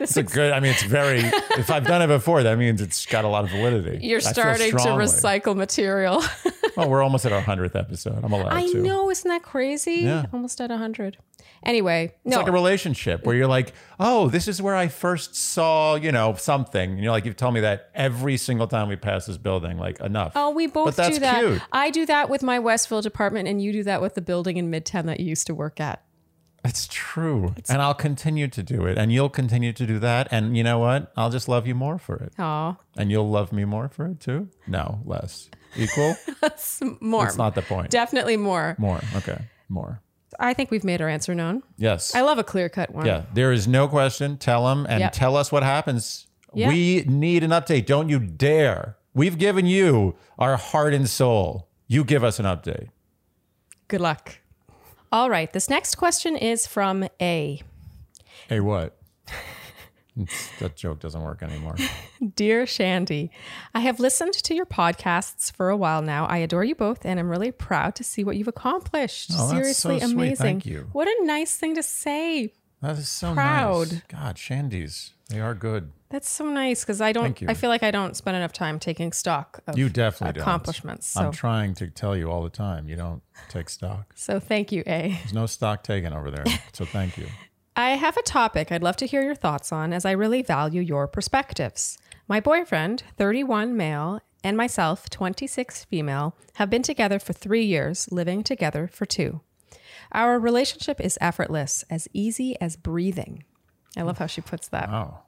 It's a good. I mean, it's very. If I've done it before, that means it's got a lot of validity. You're I starting to recycle material. *laughs* Well, we're almost at our hundredth episode. I'm allowed I to. know, isn't that crazy? Yeah. Almost at 100. Anyway, It's no. like a relationship where you're like, oh, this is where I first saw, you know, something. And you're like, you've told me that every single time we pass this building. Like, enough. Oh, we both But that's do that. cute. I do that with my West Village apartment, and you do that with the building in Midtown that you used to work at. It's true. and I'll continue to do it. And you'll continue to do that. And you know what? I'll just love you more for it. Aw, And you'll love me more for it too? No, less. Equal? *laughs* That's more. That's not the point. Definitely more. More. Okay. More. I think we've made our answer known. Yes. I love a clear cut one. Yeah, there is no question. Tell them and Yep. tell us what happens. Yeah. We need an update. Don't you dare. We've given you our heart and soul. You give us an update. Good luck. All right. This next question is from A. Hey, what? *laughs* That joke doesn't work anymore. *laughs* Dear Shandy, I have listened to your podcasts for a while now. I adore you both and I'm really proud to see what you've accomplished. Oh, Seriously so amazing. Thank you. What a nice thing to say. That is so Proud. nice. God, Shandies, they are good. That's so nice because I don't. I feel like I don't spend enough time taking stock of You definitely accomplishments. So I'm trying to tell you all the time. You don't take stock. so thank you, A. There's no stock taken over there. So thank you. *laughs* I have a topic I'd love to hear your thoughts on as I really value your perspectives. My boyfriend, 31 male, and myself, 26 female, have been together for three years, living together for two. Our relationship is effortless, as easy as breathing. I love how she puts that. Oh,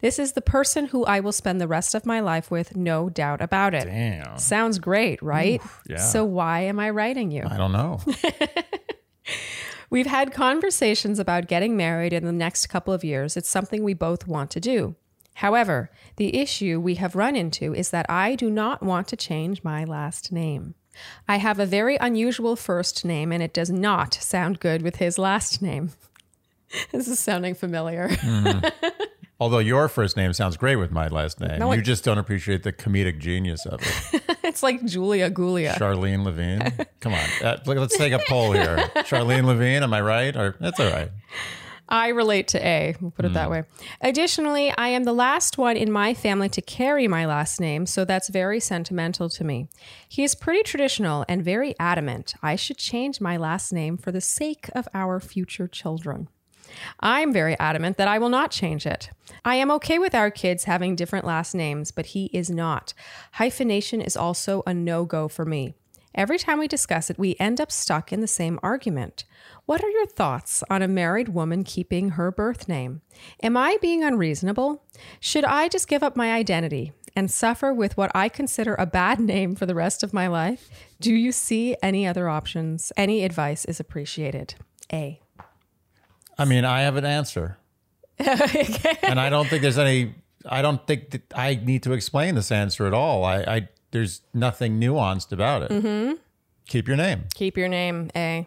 This is the person who I will spend the rest of my life with, no doubt about it. damn. Sounds great, right? yeah. So why am I writing you? I don't know. *laughs* We've had conversations about getting married in the next couple of years. It's something we both want to do. However, the issue we have run into is that I do not want to change my last name. I have a very unusual first name and it does not sound good with his last name. *laughs* this is sounding familiar. Mm-hmm. *laughs* Although your first name sounds great with my last name, No, you it- just don't appreciate the comedic genius of it. *laughs* it's like Julia Gulia. Charlene Levine. *laughs* Come on, uh, let's take a poll here. *laughs* Charlene Levine, am I right? Or that's all right. I relate to A, we'll put it that way. Additionally, I am the last one in my family to carry my last name, so that's very sentimental to me. He is pretty traditional and very adamant I should change my last name for the sake of our future children. I'm very adamant that I will not change it. I am okay with our kids having different last names, but he is not. Hyphenation is also a no go for me. Every time we discuss it, we end up stuck in the same argument. What are your thoughts on a married woman keeping her birth name? Am I being unreasonable? Should I just give up my identity and suffer with what I consider a bad *laughs* name for the rest of my life? Do you see any other options? Any advice is appreciated. A. I mean, I have an answer, *laughs* and I don't think there's any. I don't think that I need to explain this answer at all. I, I there's nothing nuanced about it. Mm-hmm. Keep your name. Keep your name, A.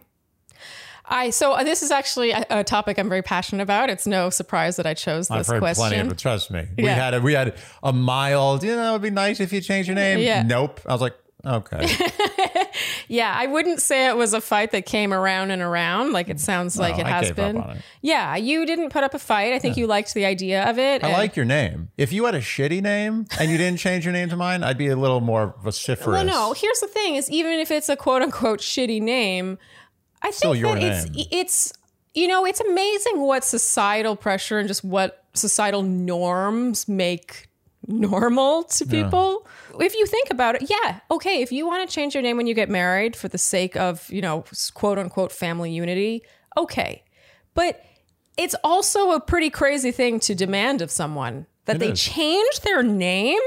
I so uh, this is actually a, a topic I'm very passionate about. It's no surprise that I chose this I've heard question. plenty of it. Trust me. We had a we had a mild. You know, it'd be nice if you change your name. Yeah. Nope. I was like, okay. *laughs* Yeah, I wouldn't say it was a fight that came around and around like it sounds like it I has been. it. Yeah, you didn't put up a fight. I think you liked the idea of it. I like your name. If you had a shitty name and you didn't change your name to mine, I'd be a little more vociferous. Well, no. Here's the thing: is even if it's a quote unquote shitty name, I Still think that it's it's you know it's amazing what societal pressure and just what societal norms make normal to people. If you think about it, yeah, okay. If you want to change your name when you get married for the sake of you know quote unquote family unity, okay, but it's also a pretty crazy thing to demand of someone that It they is. change their name.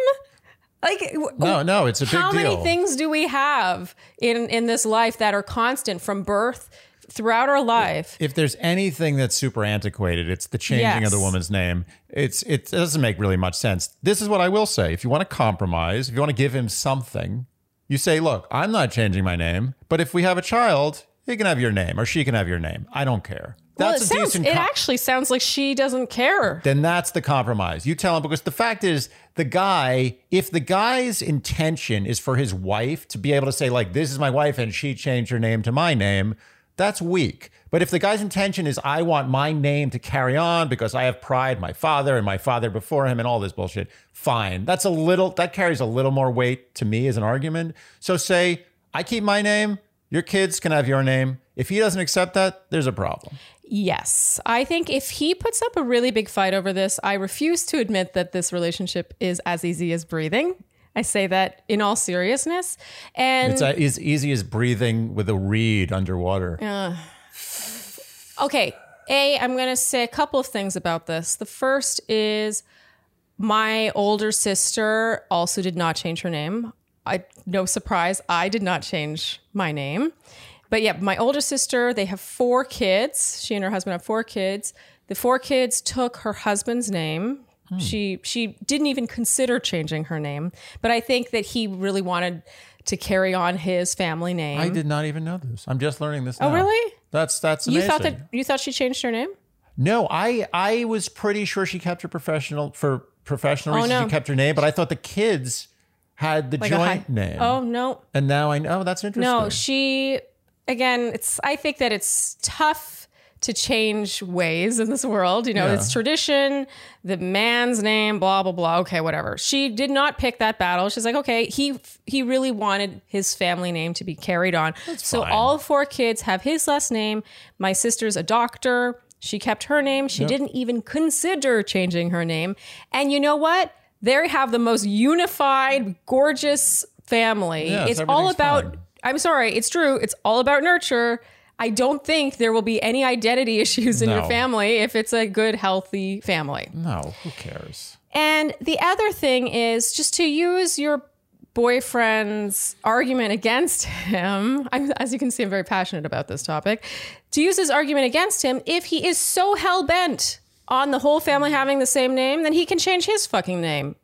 Like No, no, it's a big how many things do we have in in this life that are constant from birth throughout our life? if there's anything that's super antiquated, it's the changing of the woman's name. It's it doesn't make really much sense. This is what I will say: if you want to compromise, if you want to give him something, you say, "Look, I'm not changing my name, but if we have a child, he can have your name or she can have your name. I don't care." well, it a sounds it com- actually sounds like she doesn't care. then that's the compromise. You tell him because the fact is, the guy, if the guy's intention is for his wife to be able to say, like, this is my wife and she changed her name to my name, that's weak. But if the guy's intention is, I want my name to carry on because I have pride, my father and my father before him and all this bullshit, fine. That's a little, that carries a little more weight to me as an argument. So say, I keep my name, your kids can have your name. If he doesn't accept that, there's a problem. Yes, I think if he puts up a really big fight over this, I refuse to admit that this relationship is as easy as breathing. I say that in all seriousness, and It's uh, as easy as breathing with a reed underwater. Okay. A, I'm going to say a couple of things about this. The first is my older sister also did not change her name. I no surprise, I did not change my name. But yeah, my older sister, they have four kids. She and her husband have four kids. The four kids took her husband's name. Hmm. She she didn't even consider changing her name, but I think that he really wanted to carry on his family name. I did not even know this. I'm just learning this. Oh, really? That's that's amazing. you thought that you thought she changed her name? no, I I was pretty sure she kept her professional for professional oh, reasons. Oh, no. She kept her name, but I thought the kids had the Like joint hi- name. Oh no, and now I know. Oh, that's interesting. No, she again, it's I think that it's tough to change ways in this world. You know, Yeah. it's tradition, the man's name, blah blah blah. Okay, whatever. She did not pick that battle. She's like, okay, he he really wanted his family name to be carried on. so fine. all four kids have his last name. My sister's a doctor. She kept her name. She didn't even consider changing her name. And you know what? They have the most unified, gorgeous family. It's all about fine. I'm sorry, it's true. It's all about nurture. I don't think there will be any identity *laughs* issues in your family if it's a good, healthy family. no, who cares? And the other thing is just to use your boyfriend's argument against him. I'm, as you can see, I'm very passionate about this topic. To use his argument against him, if he is so hell bent on the whole family having the same name, then he can change his fucking name.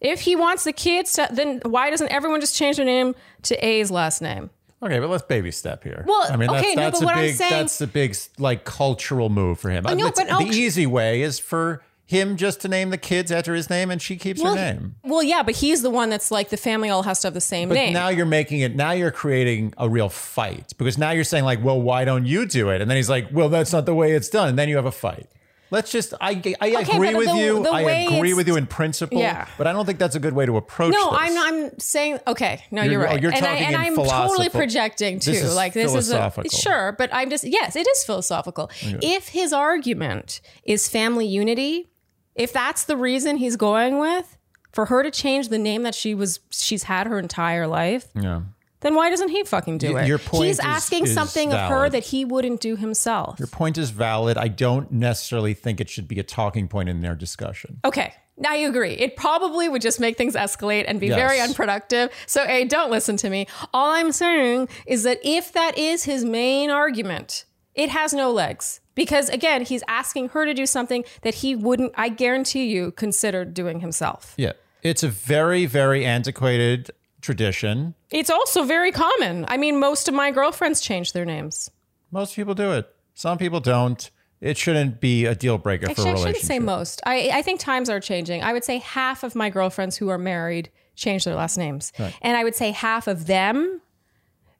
If he wants the kids to, then why doesn't everyone just change their name to A's last name? Okay, but let's baby step here. Well, I mean, that's, okay, no, that's but a what I'm big, saying- that's the big like cultural move for him. know, It's- but no, the easy way is for him just to name the kids after his name, and she keeps her name. Well, yeah, but he's the one that's like the family all has to have the same But name. now you're making it. Now you're creating a real fight because now you're saying like, well, why don't you do it? And then he's like, well, that's not the way it's done. And then you have a fight. Let's just. I I agree with the- you. the I agree with you in principle. Yeah. But I don't think that's a good way to approach. It. No, this. I'm I'm saying okay. No, you're, You're- right. you're and I, talking and in I'm totally projecting too. This is like this is a sure, but I'm just yes, it is philosophical. If his argument is family unity, if that's the reason he's going with for her to change the name that she was she's had her entire life, Yeah. Then why doesn't he fucking do it? your point he's is- asking is something of her that he wouldn't do himself. Your point is valid. I don't necessarily think it should be a talking point in their discussion. Okay. I agree. It probably would just make things escalate and be Yes. very unproductive. So, A, don't listen to me. All I'm saying is that if that is his main argument, it has no legs. Because again, he's asking her to do something that he wouldn't, I guarantee you, consider doing himself. Yeah. It's a very, very antiquated tradition. It's also very common. I mean, most of my girlfriends change their names. Most people do it. Some people don't. It shouldn't be a deal breaker for a Actually, I shouldn't say most. I, I think times are changing. I would say half of my girlfriends who are married change their last names. And I would say half of them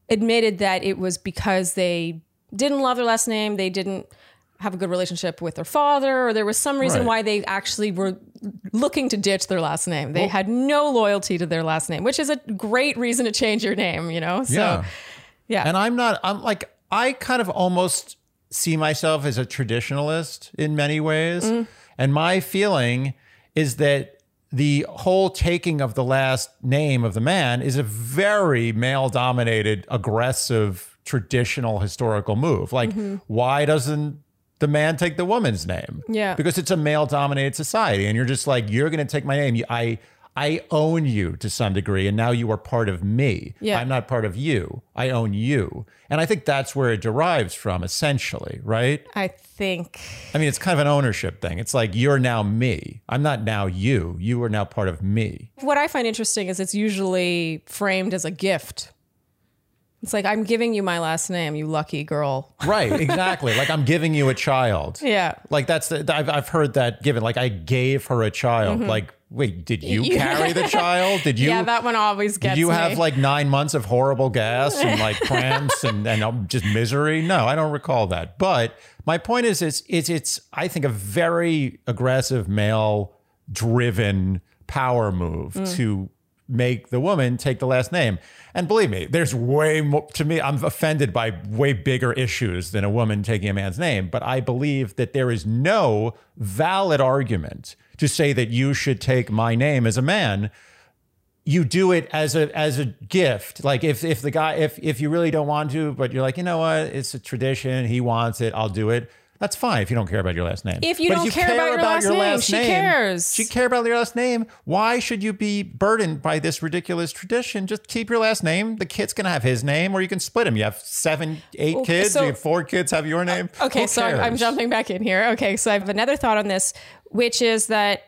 admitted that it was because they didn't love their last name, they didn't have a good relationship with their father, or there was some reason Right. why they actually were looking to ditch their last name. They had no loyalty to their last name, which is a great reason to change your name, you know? So, yeah. yeah. And I'm not, I'm like, I kind of almost see myself as a traditionalist in many ways. Mm. And my feeling is that the whole taking of the last name of the man is a very male dominated, aggressive, traditional historical move. Like, Mm-hmm. why doesn't the man take the woman's name? Yeah. Because it's a male dominated society. And you're just like, you're going to take my name. I, I own you to some degree, and now you are part of me. Yeah. I'm not part of you. I own you. And I think that's where it derives from, essentially, right? I think. I mean, it's kind of an ownership thing. It's like, you're now me. I'm not now you. You are now part of me. What I find interesting is it's usually framed as a gift. It's like, I'm giving you my last name, you lucky girl. *laughs* Right, exactly. like, I'm giving you a child. Yeah. Like, that's the, I've, I've heard that given. Like, I gave her a child. Like, wait, did you *laughs* You- carry the child? Did you? *laughs* yeah, that one always gets Did you me. have like nine months of horrible gas and like cramps and, and um, just misery? No, I don't recall that. But my point is, it's, it's, it's I think, a very aggressive male driven power move Mm. to make the woman take the last name. And believe me, there's way more to me. I'm offended by way bigger issues than a woman taking a man's name. But I believe that there is no valid argument to say that you should take my name as a man you do it as a as a gift. Like if if the guy if if you really don't want to, but you're like, you know what, it's a tradition. He wants it. I'll do it. That's fine if you don't care about your last name. If you But don't care about your last name, she cares. She care about your last name. Why should you be burdened by this ridiculous tradition? Just keep your last name. The kid's gonna have his name, or you can split him. You have seven, eight Okay, kids. so- you have four kids. Have your name. Okay, Who so I'm, jumping back in here. Okay, so I have another thought on this, which is that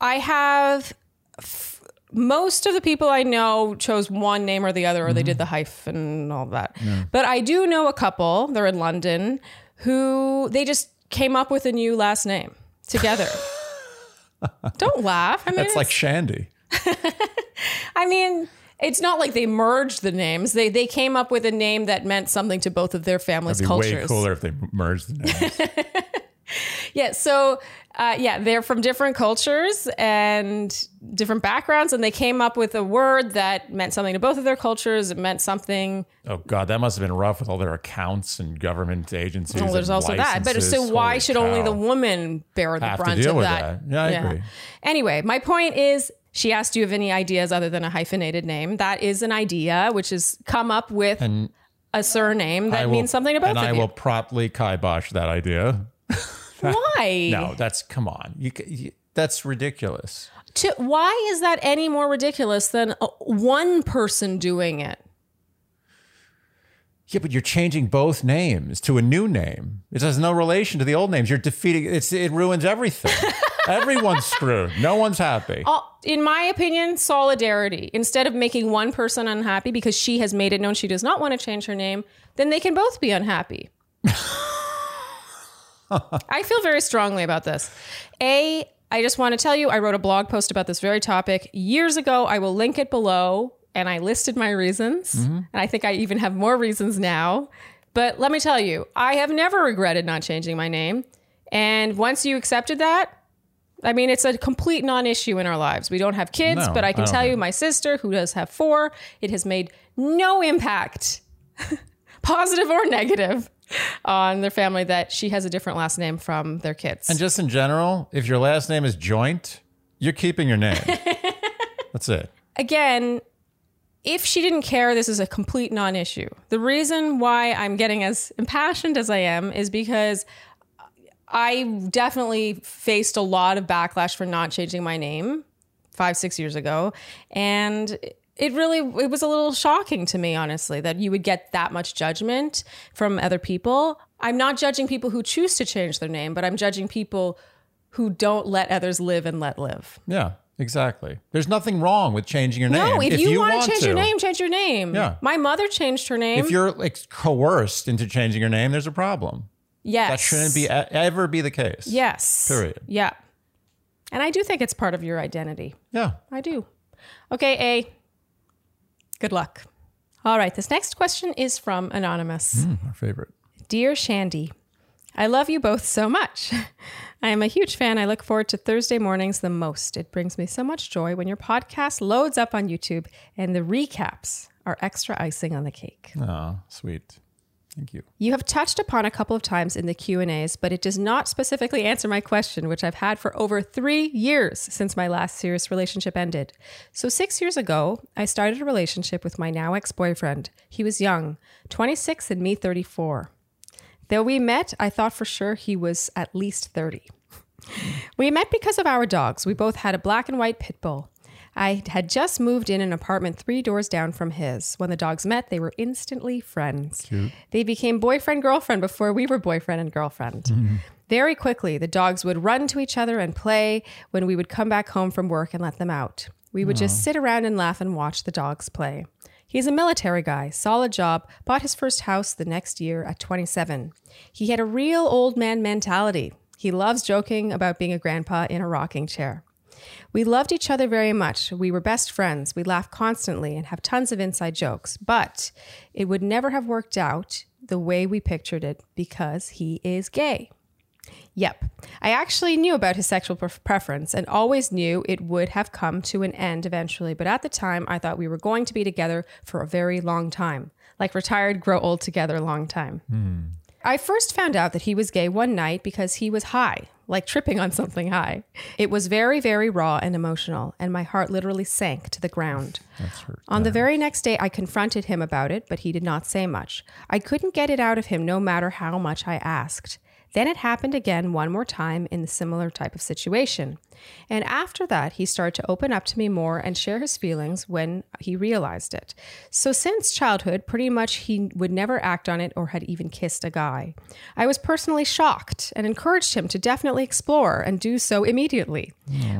I have f- most of the people I know chose one name or the other, or they Mm-hmm. did the hyphen and all that. But I do know a couple, they're in London, who they just came up with a new last name together. *laughs* Don't laugh. I mean, That's like Shandy. *laughs* I mean, it's not like they merged the names. They they came up with a name that meant something to both of their families' be way cooler if they merged the names. *laughs* *laughs* Yeah, so uh, yeah, they're from different cultures and different backgrounds, and they came up with a word that meant something to both of their cultures. It meant something. Oh God, that must have been rough with all their accounts and government agencies. Well, there's and also that, but so licenses. why Holy should only the woman bear the Have to brunt deal of with that? that. Yeah, I agree. Anyway, my point is, she asked Do you have any ideas other than a hyphenated name. That is an idea, which is come up with a surname that will- means something to both and of I you. will promptly kibosh that idea. *laughs* why? No, that's come on. You, you that's ridiculous. To, why is that any more ridiculous than uh, one person doing it? Yeah, but you're changing both names to a new name. It has no relation to the old names. You're defeating. It's it ruins everything. *laughs* Everyone's screwed. No one's happy. Uh, in my opinion, solidarity. Instead of making one person unhappy because she has made it known she does not want to change her name, then they can both be unhappy. *laughs* I feel very strongly about this. A, I just want to tell you, I wrote a blog post about this very topic years ago. I will link it below, and I listed my reasons. And I think I even have more reasons now. But let me tell you, I have never regretted not changing my name. And once you accepted that, I mean, it's a complete non-issue in our lives. We don't have kids, No, but I can I tell you, my sister, who does have four, it has made no impact, *laughs* positive or negative, *laughs* on their family that she has a different last name from their kids. and just in general, if your last name is Joint, you're keeping your name. *laughs* that's it. Again, if she didn't care, this is a complete non-issue. The reason why I'm getting as impassioned as I am is because I definitely faced a lot of backlash for not changing my name five, six years ago. And it really it was a little shocking to me, honestly, that you would get that much judgment from other people. I'm not judging people who choose to change their name, but I'm judging people who don't let others live and let live. Yeah. exactly. There's nothing wrong with changing your name. No, if, you, want want to change your name, change your name. Yeah. My mother changed her name. if you're like coerced into changing your name, there's a problem. yes. That shouldn't be ever be the case. Yes. Period. Yeah. And I do think it's part of your identity. Yeah. I do. Okay, A. Good luck. All right, this next question is from Anonymous. Mm, our favorite. Dear Shandy, I love you both so much. I am a huge fan. I look forward to Thursday mornings the most. It brings me so much joy when your podcast loads up on YouTube and the recaps are extra icing on the cake. Oh, sweet. Thank you. You have touched upon a couple of times in the Q&As, but it does not specifically answer my question, which I've had for over 3 years since my last serious relationship ended. So 6 years ago, I started a relationship with my now ex-boyfriend. He was young, 26 and me 34. Though we met, I thought for sure he was at least 30. We met because of our dogs. We both had a black and white pit bull. I had just moved in an apartment three doors down from his. When the dogs met, they were instantly friends. They became boyfriend girlfriend before we were boyfriend and girlfriend. Mm-hmm. Very quickly, the dogs would run to each other and play when we would come back home from work and let them out. We would just sit around and laugh and watch the dogs play. He's a military guy, solid job, bought his first house the next year at 27. He had a real old man mentality. He loves joking about being a grandpa in a rocking chair. We loved each other very much. We were best friends. We laugh constantly and have tons of inside jokes, but it would never have worked out the way we pictured it because he is gay. Yep. I actually knew about his sexual pref- preference and always knew it would have come to an end eventually. But at the time, I thought we were going to be together for a very long time. Like retired, grow old together, long time. Hmm. I first found out that he was gay one night because he was high, like tripping on something high. It was very, very raw and emotional, and my heart literally sank to the ground. That's hurt. On the very next day, I confronted him about it, but he did not say much. I couldn't get it out of him no matter how much I asked. Then it happened again one more time in the similar type of situation. And after that, he started to open up to me more and share his feelings when he realized it. So, since childhood, pretty much he would never act on it or had even kissed a guy. I was personally shocked and encouraged him to definitely explore and do so immediately.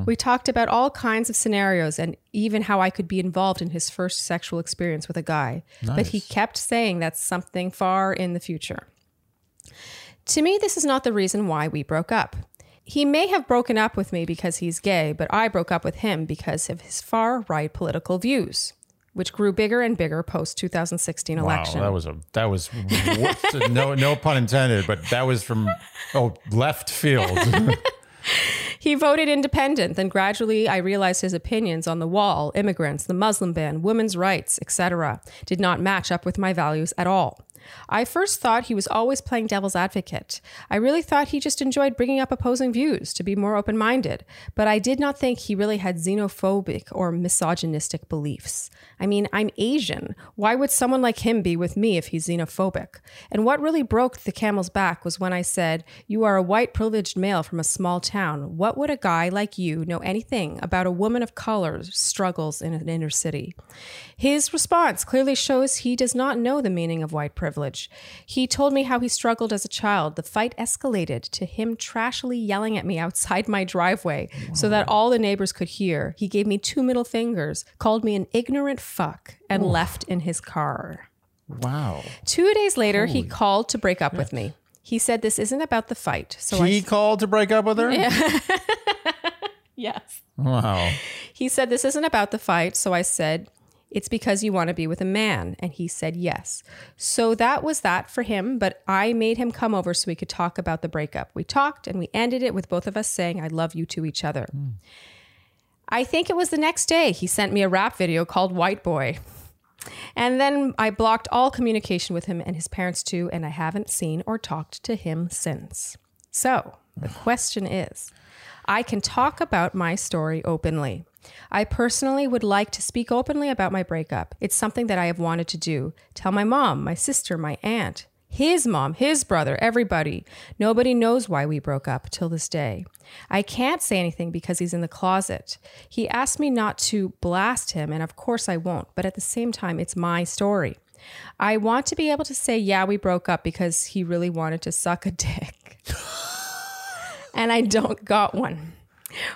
We talked about all kinds of scenarios and even how I could be involved in his first sexual experience with a guy. But he kept saying that's something far in the future. To me, this is not the reason why we broke up. He may have broken up with me because he's gay, but I broke up with him because of his far right political views, which grew bigger and bigger post 2016 election. Wow, that was a that was no no pun intended, but that was from oh left field. *laughs* He voted independent, then gradually I realized his opinions on the wall, immigrants, the Muslim ban, women's rights, etc., did not match up with my values at all. I first thought he was always playing devil's advocate. I really thought he just enjoyed bringing up opposing views to be more open minded, but I did not think he really had xenophobic or misogynistic beliefs. I mean, I'm Asian. Why would someone like him be with me if he's xenophobic? And what really broke the camel's back was when I said, You are a white privileged male from a small town. What would a guy like you know anything about a woman of color's struggles in an inner city? His response clearly shows he does not know the meaning of white privilege. He told me how he struggled as a child. The fight escalated to him trashily yelling at me outside my driveway so that all the neighbors could hear. He gave me two middle fingers, called me an ignorant fuck, and left in his car. wow. Two days later, he called to break up with me. He said this isn't about the fight. So He I called to break up with her. *laughs* yes. Wow. He said, This isn't about the fight. So I said, It's because you want to be with a man. And he said, Yes. So that was that for him. But I made him come over so we could talk about the breakup. We talked and we ended it with both of us saying, I love you to each other. Hmm. I think it was the next day he sent me a rap video called White Boy. And then I blocked all communication with him and his parents too, and I haven't seen or talked to him since. So the question is I can talk about my story openly. I personally would like to speak openly about my breakup. It's something that I have wanted to do. Tell my mom, my sister, my aunt, his mom, his brother, everybody. Nobody knows why we broke up till this day. I can't say anything because he's in the closet. He asked me not to blast him, and of course I won't, but at the same time, it's my story. I want to be able to say, yeah, we broke up because he really wanted to suck a dick. *laughs* and I don't got one.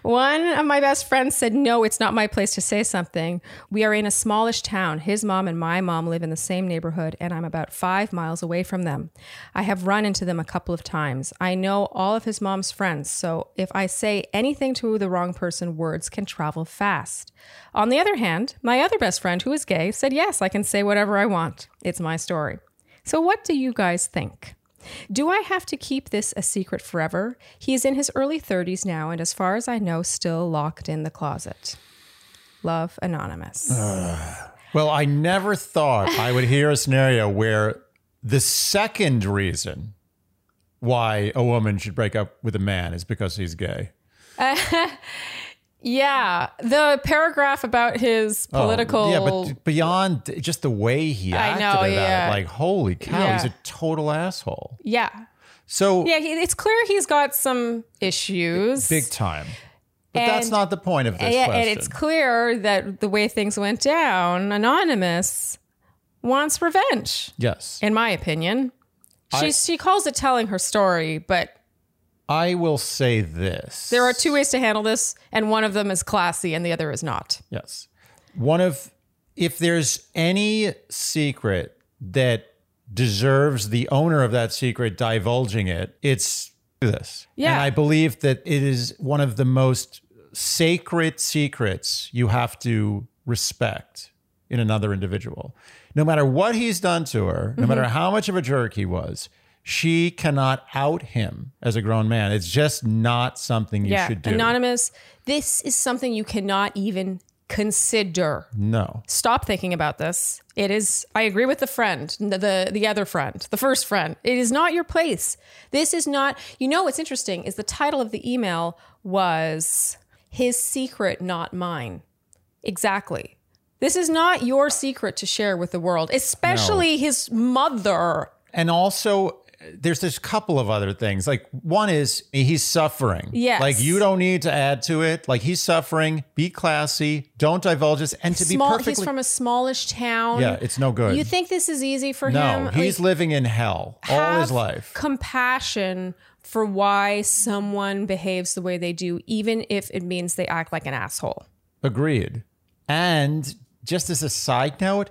One of my best friends said, No, it's not my place to say something. We are in a smallish town. His mom and my mom live in the same neighborhood, and I'm about five miles away from them. I have run into them a couple of times. I know all of his mom's friends, so if I say anything to the wrong person, words can travel fast. On the other hand, my other best friend, who is gay, said, Yes, I can say whatever I want. It's my story. So, what do you guys think? Do I have to keep this a secret forever? He is in his early 30s now, and as far as I know, still locked in the closet. Love Anonymous. Uh, well, I never thought I would hear a scenario where the second reason why a woman should break up with a man is because he's gay. *laughs* yeah, the paragraph about his Oh, political. yeah, but beyond just the way he acted know, about yeah. it, like holy cow, Yeah. he's a total asshole. yeah. So Yeah, he, it's clear he's got some issues. big time. But that's not the point of this yeah, question. and it's clear that the way things went down, Anonymous wants revenge, yes. in my opinion. She, I- she calls it telling her story, but I will say this. there are two ways to handle this, and one of them is classy and the other is not. Yes. One of, if there's any secret that deserves the owner of that secret divulging it, it's this. Yeah. And I believe that it is one of the most sacred secrets you have to respect in another individual. No matter what he's done to her, no Mm-hmm. matter how much of a jerk he was, she cannot out him as a grown man. It's just not something you yeah, should do. Anonymous, this is something you cannot even consider. no. Stop thinking about this. It is. I agree with the friend, the, the the other friend, the first friend. It is not your place. This is not. You know what's interesting is the title of the email was "His Secret, Not Mine." Exactly. This is not your secret to share with the world, especially his mother. And also, there's this couple of other things. Like one is he's suffering. Yes. Like you don't need to add to it. Like he's suffering. Be classy. Don't divulge this. And to Small. be perfectly he's from a smallish town. yeah, it's no good. You think this is easy for no, him? No, he's Like, living in hell all his life. Compassion for why someone behaves the way they do, even if it means they act like an asshole. Agreed. And just as a side note,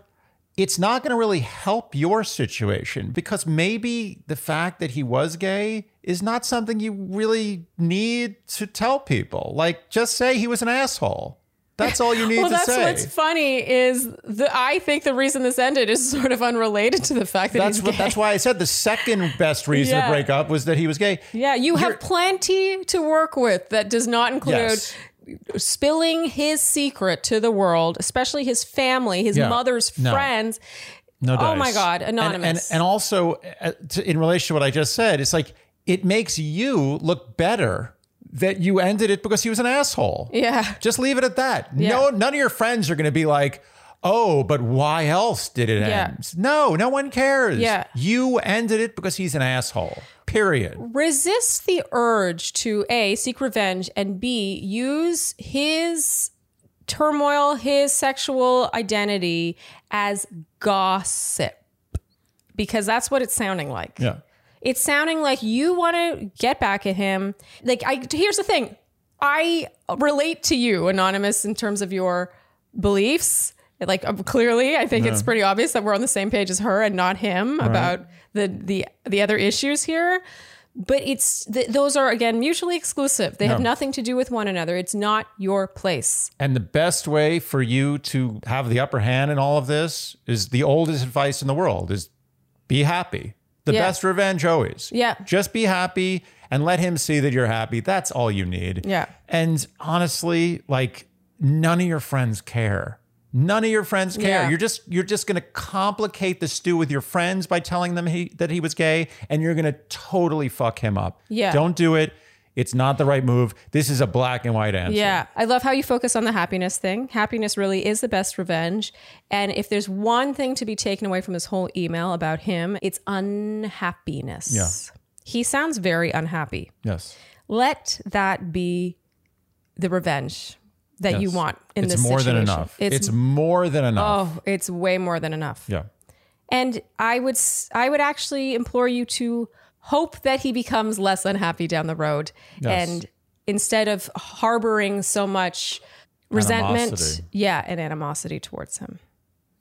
it's not going to really help your situation because maybe the fact that he was gay is not something you really need to tell people. Like, just say he was an asshole. That's all you *laughs* need Well, to that's what's funny is the I think the reason this ended is sort of unrelated to the fact that That's he's what, gay. that's why I said the second best reason Yeah. to break up was that he was gay. yeah, you have plenty to work with that does not include Yes. Spilling his secret to the world, especially his family, his Yeah. mother's No. friends. No Oh dice. my God, And- And, anonymous. and, also, uh, to, in relation to what I just said, it's like it makes you look better that you ended it because he was an asshole. Yeah. Just leave it at that. Yeah. No, none of your friends are going to be like, "Oh, but why else did it Yeah. end?" No, no one cares. Yeah. you ended it because he's an asshole. Period. resist the urge to a seek revenge and b use his turmoil his sexual identity as gossip. Because that's what it's sounding like. Yeah. it's sounding like you want to get back at him. Like i here's the thing. I relate to you anonymous in terms of your beliefs like uh, clearly i think it's pretty obvious that we're on the same page as her and not him about the the the other issues here but it's th- those are again mutually exclusive they have nothing to do with one another it's not your place And the best way for you to have the upper hand in all of this is the oldest advice in the world is be happy. The Yeah. best revenge always. Yeah. Just be happy and let him see that you're happy. That's all you need. Yeah. And honestly, like none of your friends care. None of your friends care. Yeah. You're just you're just going to complicate the stew with your friends by telling them he, that he was gay and you're going to totally fuck him up. Yeah. Don't do it. It's not the right move. This is a black and white answer. Yeah, I love how you focus on the happiness thing. Happiness really is the best revenge. And if there's one thing to be taken away from this whole email about him, it's unhappiness. Yeah. He sounds very unhappy. Yes. Let that be the revenge that you want in this. it's this more situation. than enough. It's, more than oh, enough. oh, it's way more than enough. Yeah. And I would I would actually implore you to hope that he becomes less unhappy down the road Yes. and instead of harboring so much resentment, Animosity. yeah, and animosity towards him.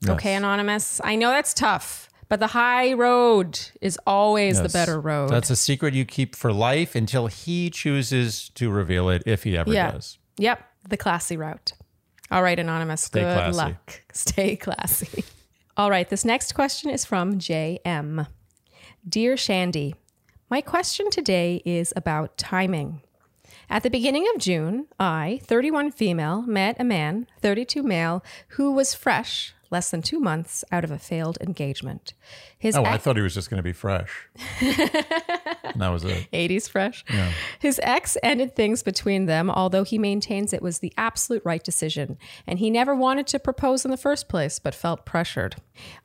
Yes. Okay, anonymous. I know that's tough, but the high road is always the better road. That's a secret you keep for life until he chooses to reveal it, if he ever yeah. does. Yep, the classy route. All right, anonymous. Stay good classy. luck. *laughs* Stay classy. All right, this next question is from JM. Dear Shandy, my question today is about timing. At the beginning of June, I, 31 female, met a man, 32 male, who was fresh, less than two months out of a failed engagement. His Oh, I thought he was just going to be fresh. *laughs* and that was it. 80s fresh. Yeah. His ex ended things between them, although he maintains it was the absolute right decision. And he never wanted to propose in the first place, but felt pressured.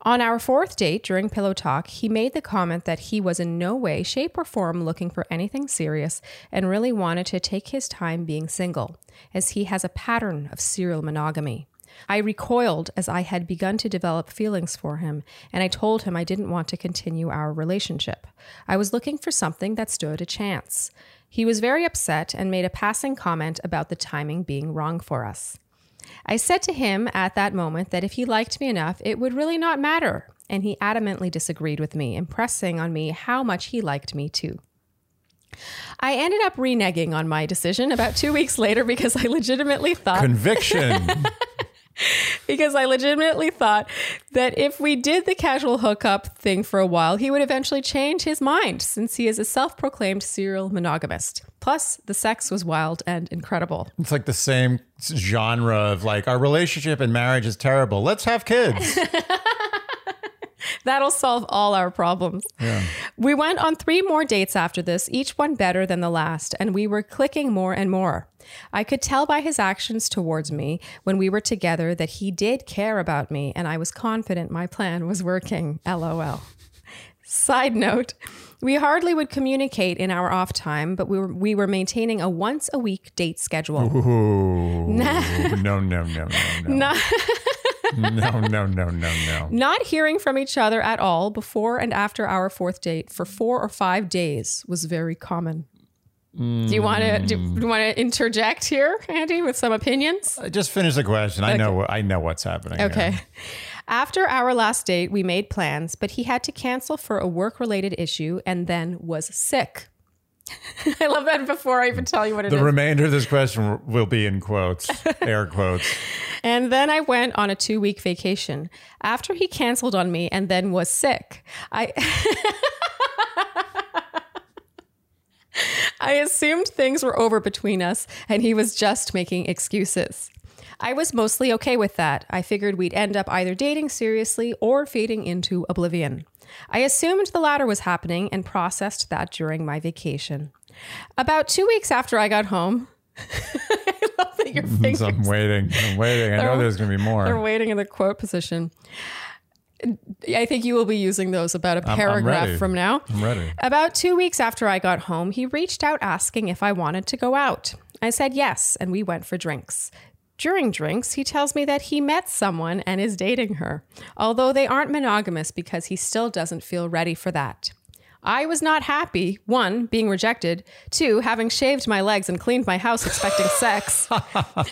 On our fourth date during Pillow Talk, he made the comment that he was in no way, shape, or form looking for anything serious and really wanted to take his time being single, as he has a pattern of serial monogamy. I recoiled as I had begun to develop feelings for him, and I told him I didn't want to continue our relationship. I was looking for something that stood a chance. He was very upset and made a passing comment about the timing being wrong for us. I said to him at that moment that if he liked me enough, it would really not matter, and he adamantly disagreed with me, impressing on me how much he liked me too. I ended up reneging on my decision about two weeks later because I legitimately thought Conviction. *laughs* *laughs* because I legitimately thought that if we did the casual hookup thing for a while, he would eventually change his mind since he is a self proclaimed serial monogamist. Plus, the sex was wild and incredible. it's like the same genre of like, our relationship and marriage is terrible. Let's have kids. *laughs* *laughs* That'll solve all our problems. We went on three more dates after this, each one better than the last, and we were clicking more and more. I could tell by his actions towards me when we were together that he did care about me, and I was confident my plan was working. LOL. Side note, we hardly would communicate in our off time, but we were, we were maintaining a once a week date schedule. Ooh. *laughs* no, no, no, no, no. *laughs* Not- no, no, no, no, no. Not hearing from each other at all before and after our fourth date for four or five days was very common. Do you want to do, do you want to interject here, Andy, with some opinions? Uh, Just finish the question. I know. I know what's happening. here. Okay. After our last date, we made plans, but he had to cancel for a work-related issue and then was sick. *laughs* I love that before I even tell you what it is. The remainder of this question will be in quotes, *laughs* air quotes. And then I went on a two week vacation. After he canceled on me and then was sick, I. *laughs* I assumed things were over between us and he was just making excuses. I was mostly okay with that. I figured we'd end up either dating seriously or fading into oblivion. I assumed the latter was happening and processed that during my vacation. About two weeks after I got home, *laughs* I love that your fingers *laughs* I'm waiting. I'm waiting. I know there's going to be more. they're waiting in the quote position. I think you will be using those about a I'm paragraph ready. from now. I'm ready. About two weeks after I got home, he reached out asking if I wanted to go out. I said yes, and we went for drinks. During drinks, he tells me that he met someone and is dating her, although they aren't monogamous because he still doesn't feel ready for that. I was not happy, one, being rejected, two, having shaved my legs and cleaned my house expecting *laughs* sex,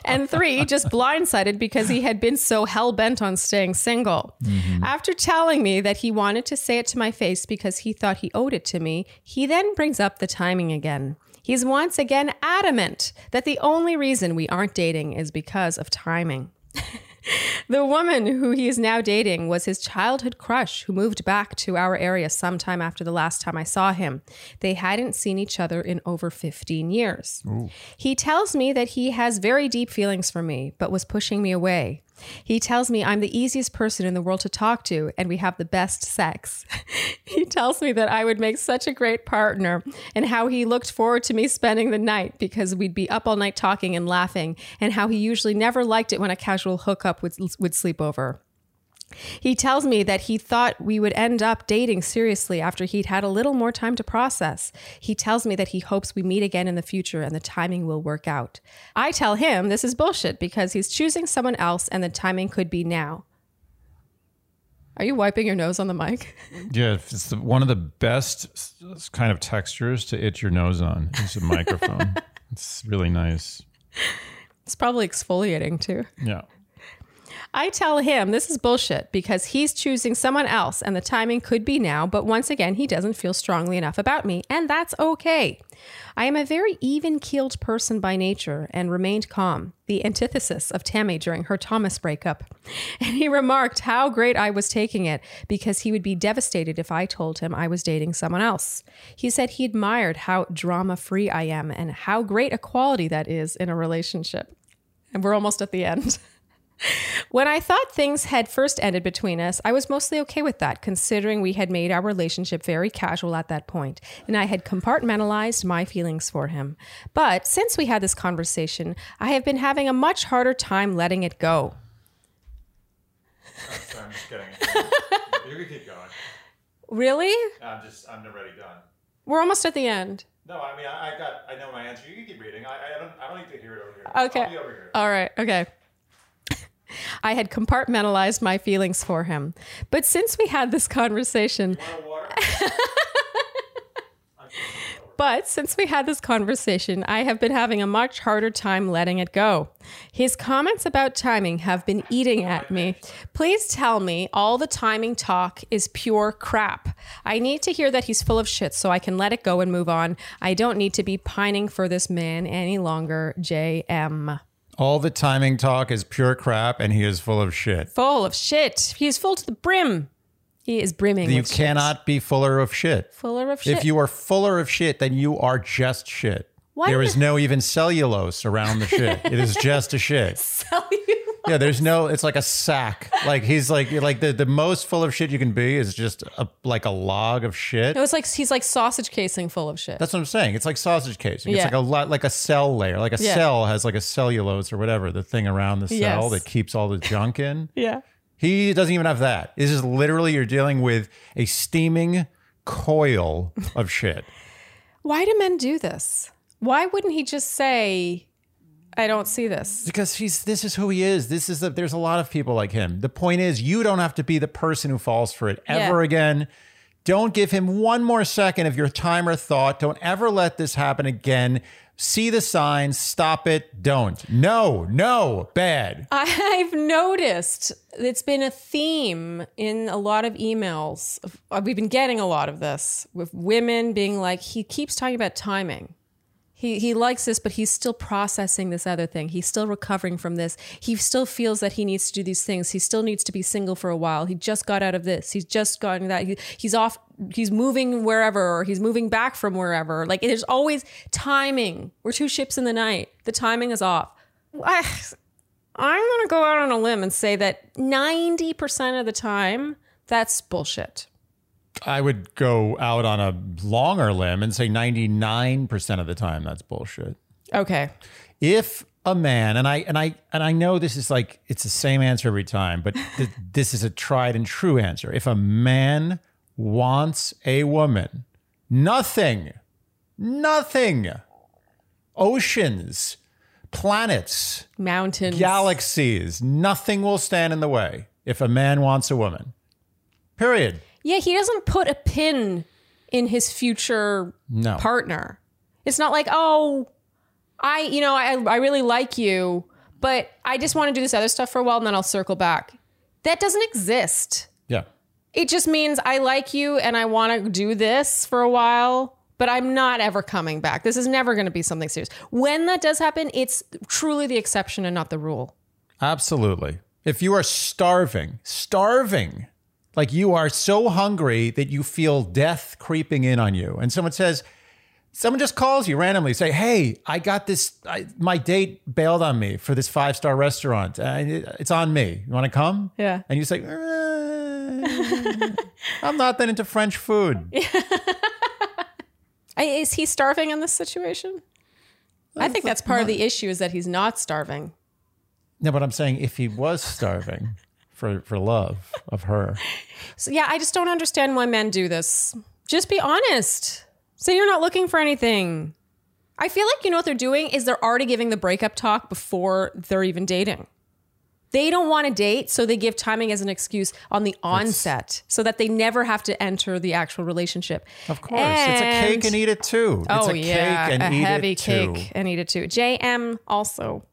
and three, just blindsided because he had been so hell bent on staying single. Mm-hmm. After telling me that he wanted to say it to my face because he thought he owed it to me, he then brings up the timing again. He's once again adamant that the only reason we aren't dating is because of timing. *laughs* The woman who he is now dating was his childhood crush who moved back to our area sometime after the last time I saw him. They hadn't seen each other in over 15 years. He tells me that he has very deep feelings for me, but was pushing me away. He tells me I'm the easiest person in the world to talk to and we have the best sex. *laughs* he tells me that I would make such a great partner and how he looked forward to me spending the night because we'd be up all night talking and laughing and how he usually never liked it when a casual hookup would, would sleep over. He tells me that he thought we would end up dating seriously after he'd had a little more time to process. He tells me that he hopes we meet again in the future and the timing will work out. I tell him this is bullshit because he's choosing someone else and the timing could be now. Are you wiping your nose on the mic? *laughs* Yeah, it's the, one of the best kind of textures to itch your nose on is a microphone. *laughs* It's really nice. It's probably exfoliating too. Yeah. I tell him this is bullshit because he's choosing someone else and the timing could be now, but once again, he doesn't feel strongly enough about me, and that's okay. I am a very even keeled person by nature and remained calm, the antithesis of Tammy during her Thomas breakup. *laughs* And he remarked how great I was taking it because he would be devastated if I told him I was dating someone else. He said he admired how drama free I am and how great a quality that is in a relationship. And we're almost at the end. *laughs* When I thought things had first ended between us, I was mostly okay with that, considering we had made our relationship very casual at that point, and I had compartmentalized my feelings for him. But since we had this conversation, I have been having a much harder time letting it go. I'm just kidding. you can keep going. Really? I'm just, I'm already done. We're almost at the end. No, I mean, I, I got, I know my answer. You can keep reading. I, I don't, I don't need to hear it over here. Okay. Over here. All right. Okay. I had compartmentalized my feelings for him. But since we had this conversation, Want a water? *laughs* But since we had this conversation, I have been having a much harder time letting it go. His comments about timing have been eating at me. Please tell me all the timing talk is pure crap. I need to hear that he's full of shit so I can let it go and move on. I don't need to be pining for this man any longer. JM. All the timing talk is pure crap, and he is full of shit. Full of shit. He is full to the brim. He is brimming. You with shit. cannot be fuller of shit. Fuller of shit. If you are fuller of shit, then you are just shit. Why there the- is no even cellulose around the shit. it is just a shit. *laughs* Cellulose. Yeah, there's no. It's like a sack. Like he's like like the the most full of shit you can be is just a, like a log of shit. It was like he's like sausage casing full of shit. That's what I'm saying. It's like sausage casing. It's like a lot, like a cell layer. Like a Yeah. cell has like a cellulose or whatever, the thing around the cell Yes. that keeps all the junk in. *laughs* yeah. He doesn't even have that. This is literally you're dealing with a steaming coil of shit. Why do men do this? Why wouldn't he just say, I don't see this? Because he's this is who he is. This is the, there's a lot of people like him. The point is you don't have to be the person who falls for it ever Yeah. again. Don't give him one more second of your time or thought. Don't ever let this happen again. See the signs, stop it, don't. No, no, bad. *laughs* I've noticed it's been a theme in a lot of emails. We've been getting a lot of this with women being like, he keeps talking about timing. He, he likes this, but he's still processing this other thing. He's still recovering from this. He still feels that he needs to do these things. He still needs to be single for a while. He just got out of this. He's just gotten that. He, he's off. He's moving wherever, or he's moving back from wherever. Like there's always timing. We're two ships in the night. The timing is off. I, I'm going to go out on a limb and say that 90% of the time, that's bullshit. I would go out on a longer limb and say 99% of the time that's bullshit. Okay. If a man and I and I and I know this is like it's the same answer every time, but th- *laughs* this is a tried and true answer. If a man wants a woman, nothing, nothing, oceans, planets, Mountains. galaxies, nothing will stand in the way if a man wants a woman. Period. Yeah, he doesn't put a pin in his future No. partner. It's not like, oh, I, you know, I, I really like you, but I just want to do this other stuff for a while and then I'll circle back. That doesn't exist. Yeah. It just means I like you and I want to do this for a while, but I'm not ever coming back. This is never going to be something serious. When that does happen, it's truly the exception and not the rule. Absolutely. If you are starving, starving, like you are so hungry that you feel death creeping in on you, and someone says, someone just calls you randomly, say, "Hey, I got this. I, my date bailed on me for this five star restaurant. Uh, it's on me. You want to come?" Yeah. And you say, "Uh, *laughs* "I'm not that into French food." *laughs* I- Is he starving in this situation? I think that's part of the issue is that he's not starving. No, but I'm saying if he was starving for for love of her, *laughs* So yeah, I just don't understand why men do this. Just be honest. Say you're not looking for anything. I feel like you know what they're doing is they're already giving the breakup talk before they're even dating. They don't want to date, so they give timing as an excuse on the onset so that they never have to enter the actual relationship. Of course. it's a cake and eat it too. It's oh a yeah, cake and a eat heavy it too. cake and eat it too. JM also,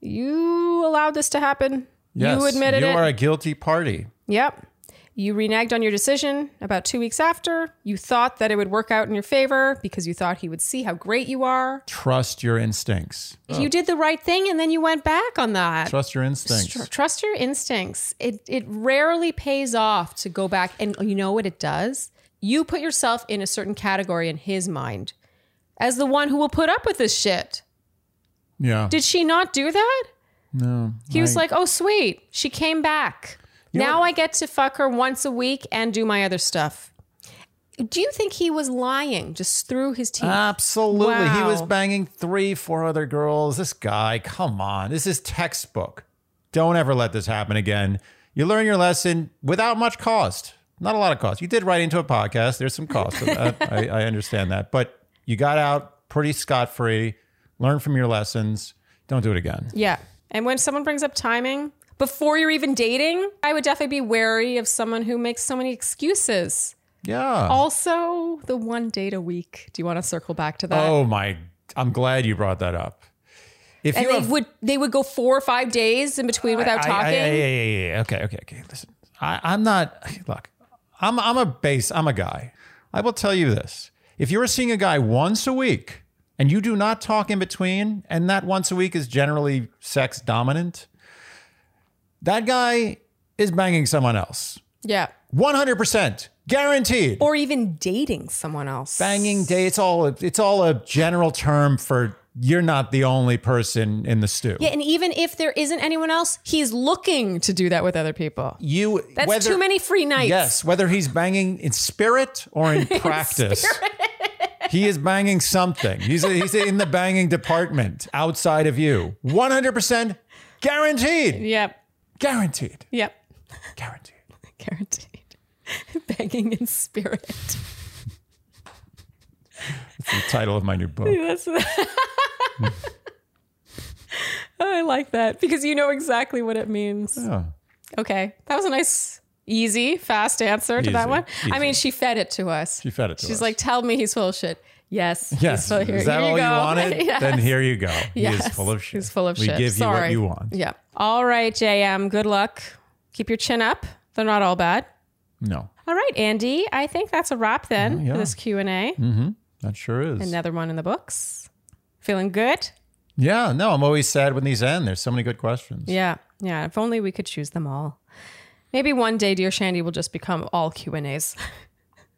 you allowed this to happen. Yes, you admitted you it. are a guilty party. Yep. You reneged on your decision about two weeks after. You thought that it would work out in your favor because you thought he would see how great you are. Trust your instincts. You did the right thing and then you went back on that. Trust your instincts. Tr- Trust your instincts. It it rarely pays off to go back and oh, you know what it does? You put yourself in a certain category in his mind as the one who will put up with this shit. yeah. Did she not do that? No. He was like, "Oh, sweet. She came back. now what- I get to fuck her once a week and do my other stuff." Do you think he was lying just through his teeth? Absolutely. He was banging three, four other girls. This guy, come on. This is textbook. Don't ever let this happen again. You learn your lesson without much cost. Not a lot of cost. You did write into a podcast. There's some cost. *laughs* I, I understand that. But you got out pretty scot free. Learn from your lessons. Don't do it again. Yeah. And when someone brings up timing before you're even dating, I would definitely be wary of someone who makes so many excuses. Yeah. Also, the one date a week. Do you want to circle back to that? oh my. I'm glad you brought that up. If and you they have, would they would go four or five days in between without I- talking. yeah, yeah, yeah, yeah. Okay, okay, okay. Listen, I, I'm not. Look, I'm I'm a base. I'm a guy. I will tell you this: if you're seeing a guy once a week and you do not talk in between, and that once a week is generally sex dominant, that guy is banging someone else. yeah. 100 percent guaranteed. Or even dating someone else. Banging day. It's all. It's all a general term for you're not the only person in the stew. Yeah, and even if there isn't anyone else, he's looking to do that with other people. You. That's whether- too many free nights. Yes, whether he's banging in spirit or in *laughs* practice. He is banging something. He's he's in the banging department outside of you. 100% guaranteed. Yep. Guaranteed. Yep. Guaranteed. Guaranteed. *laughs* Banging in spirit. It's the title of my new book. That's *laughs* oh, I like that because you know exactly what it means. Yeah. Okay. That was a nice, easy, fast answer to that Easy, one. I easy. mean, she fed it to us. She fed it to us. She's us. like, tell me he's full of shit. Yes. Yes. He's full, here, is that here all you, go. *laughs* wanted? Yes. Then here you go. He Yes. is full of shit. He's full of shit. we shit. give Sorry. you what you want. Yeah. All right, JM. Good luck. Keep your chin up. They're not all bad. No. All right, Andy. I think that's a wrap then yeah. for this Q and A. Mm-hmm. That sure is. Another one in the books. Feeling good? yeah, no, I'm always sad when these end. There's so many good questions. Yeah, yeah. If only we could choose them all. Maybe one day, dear Shandy, will just become all Q and A's.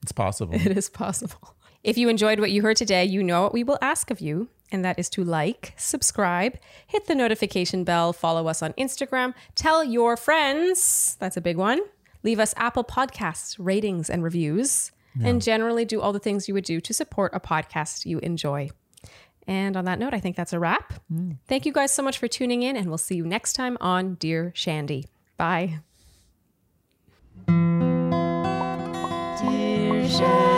It's possible. *laughs* It is possible. If you enjoyed what you heard today, you know what we will ask of you, and that is to like, subscribe, hit the notification bell, follow us on Instagram, tell your friends. That's a big one. Leave us Apple Podcasts ratings and reviews, and generally do all the things you would do to support a podcast you enjoy. And on that note, I think that's a wrap. Mm. Thank you guys so much for tuning in, and we'll see you next time on Dear Shandy. Bye. Dear Shandy.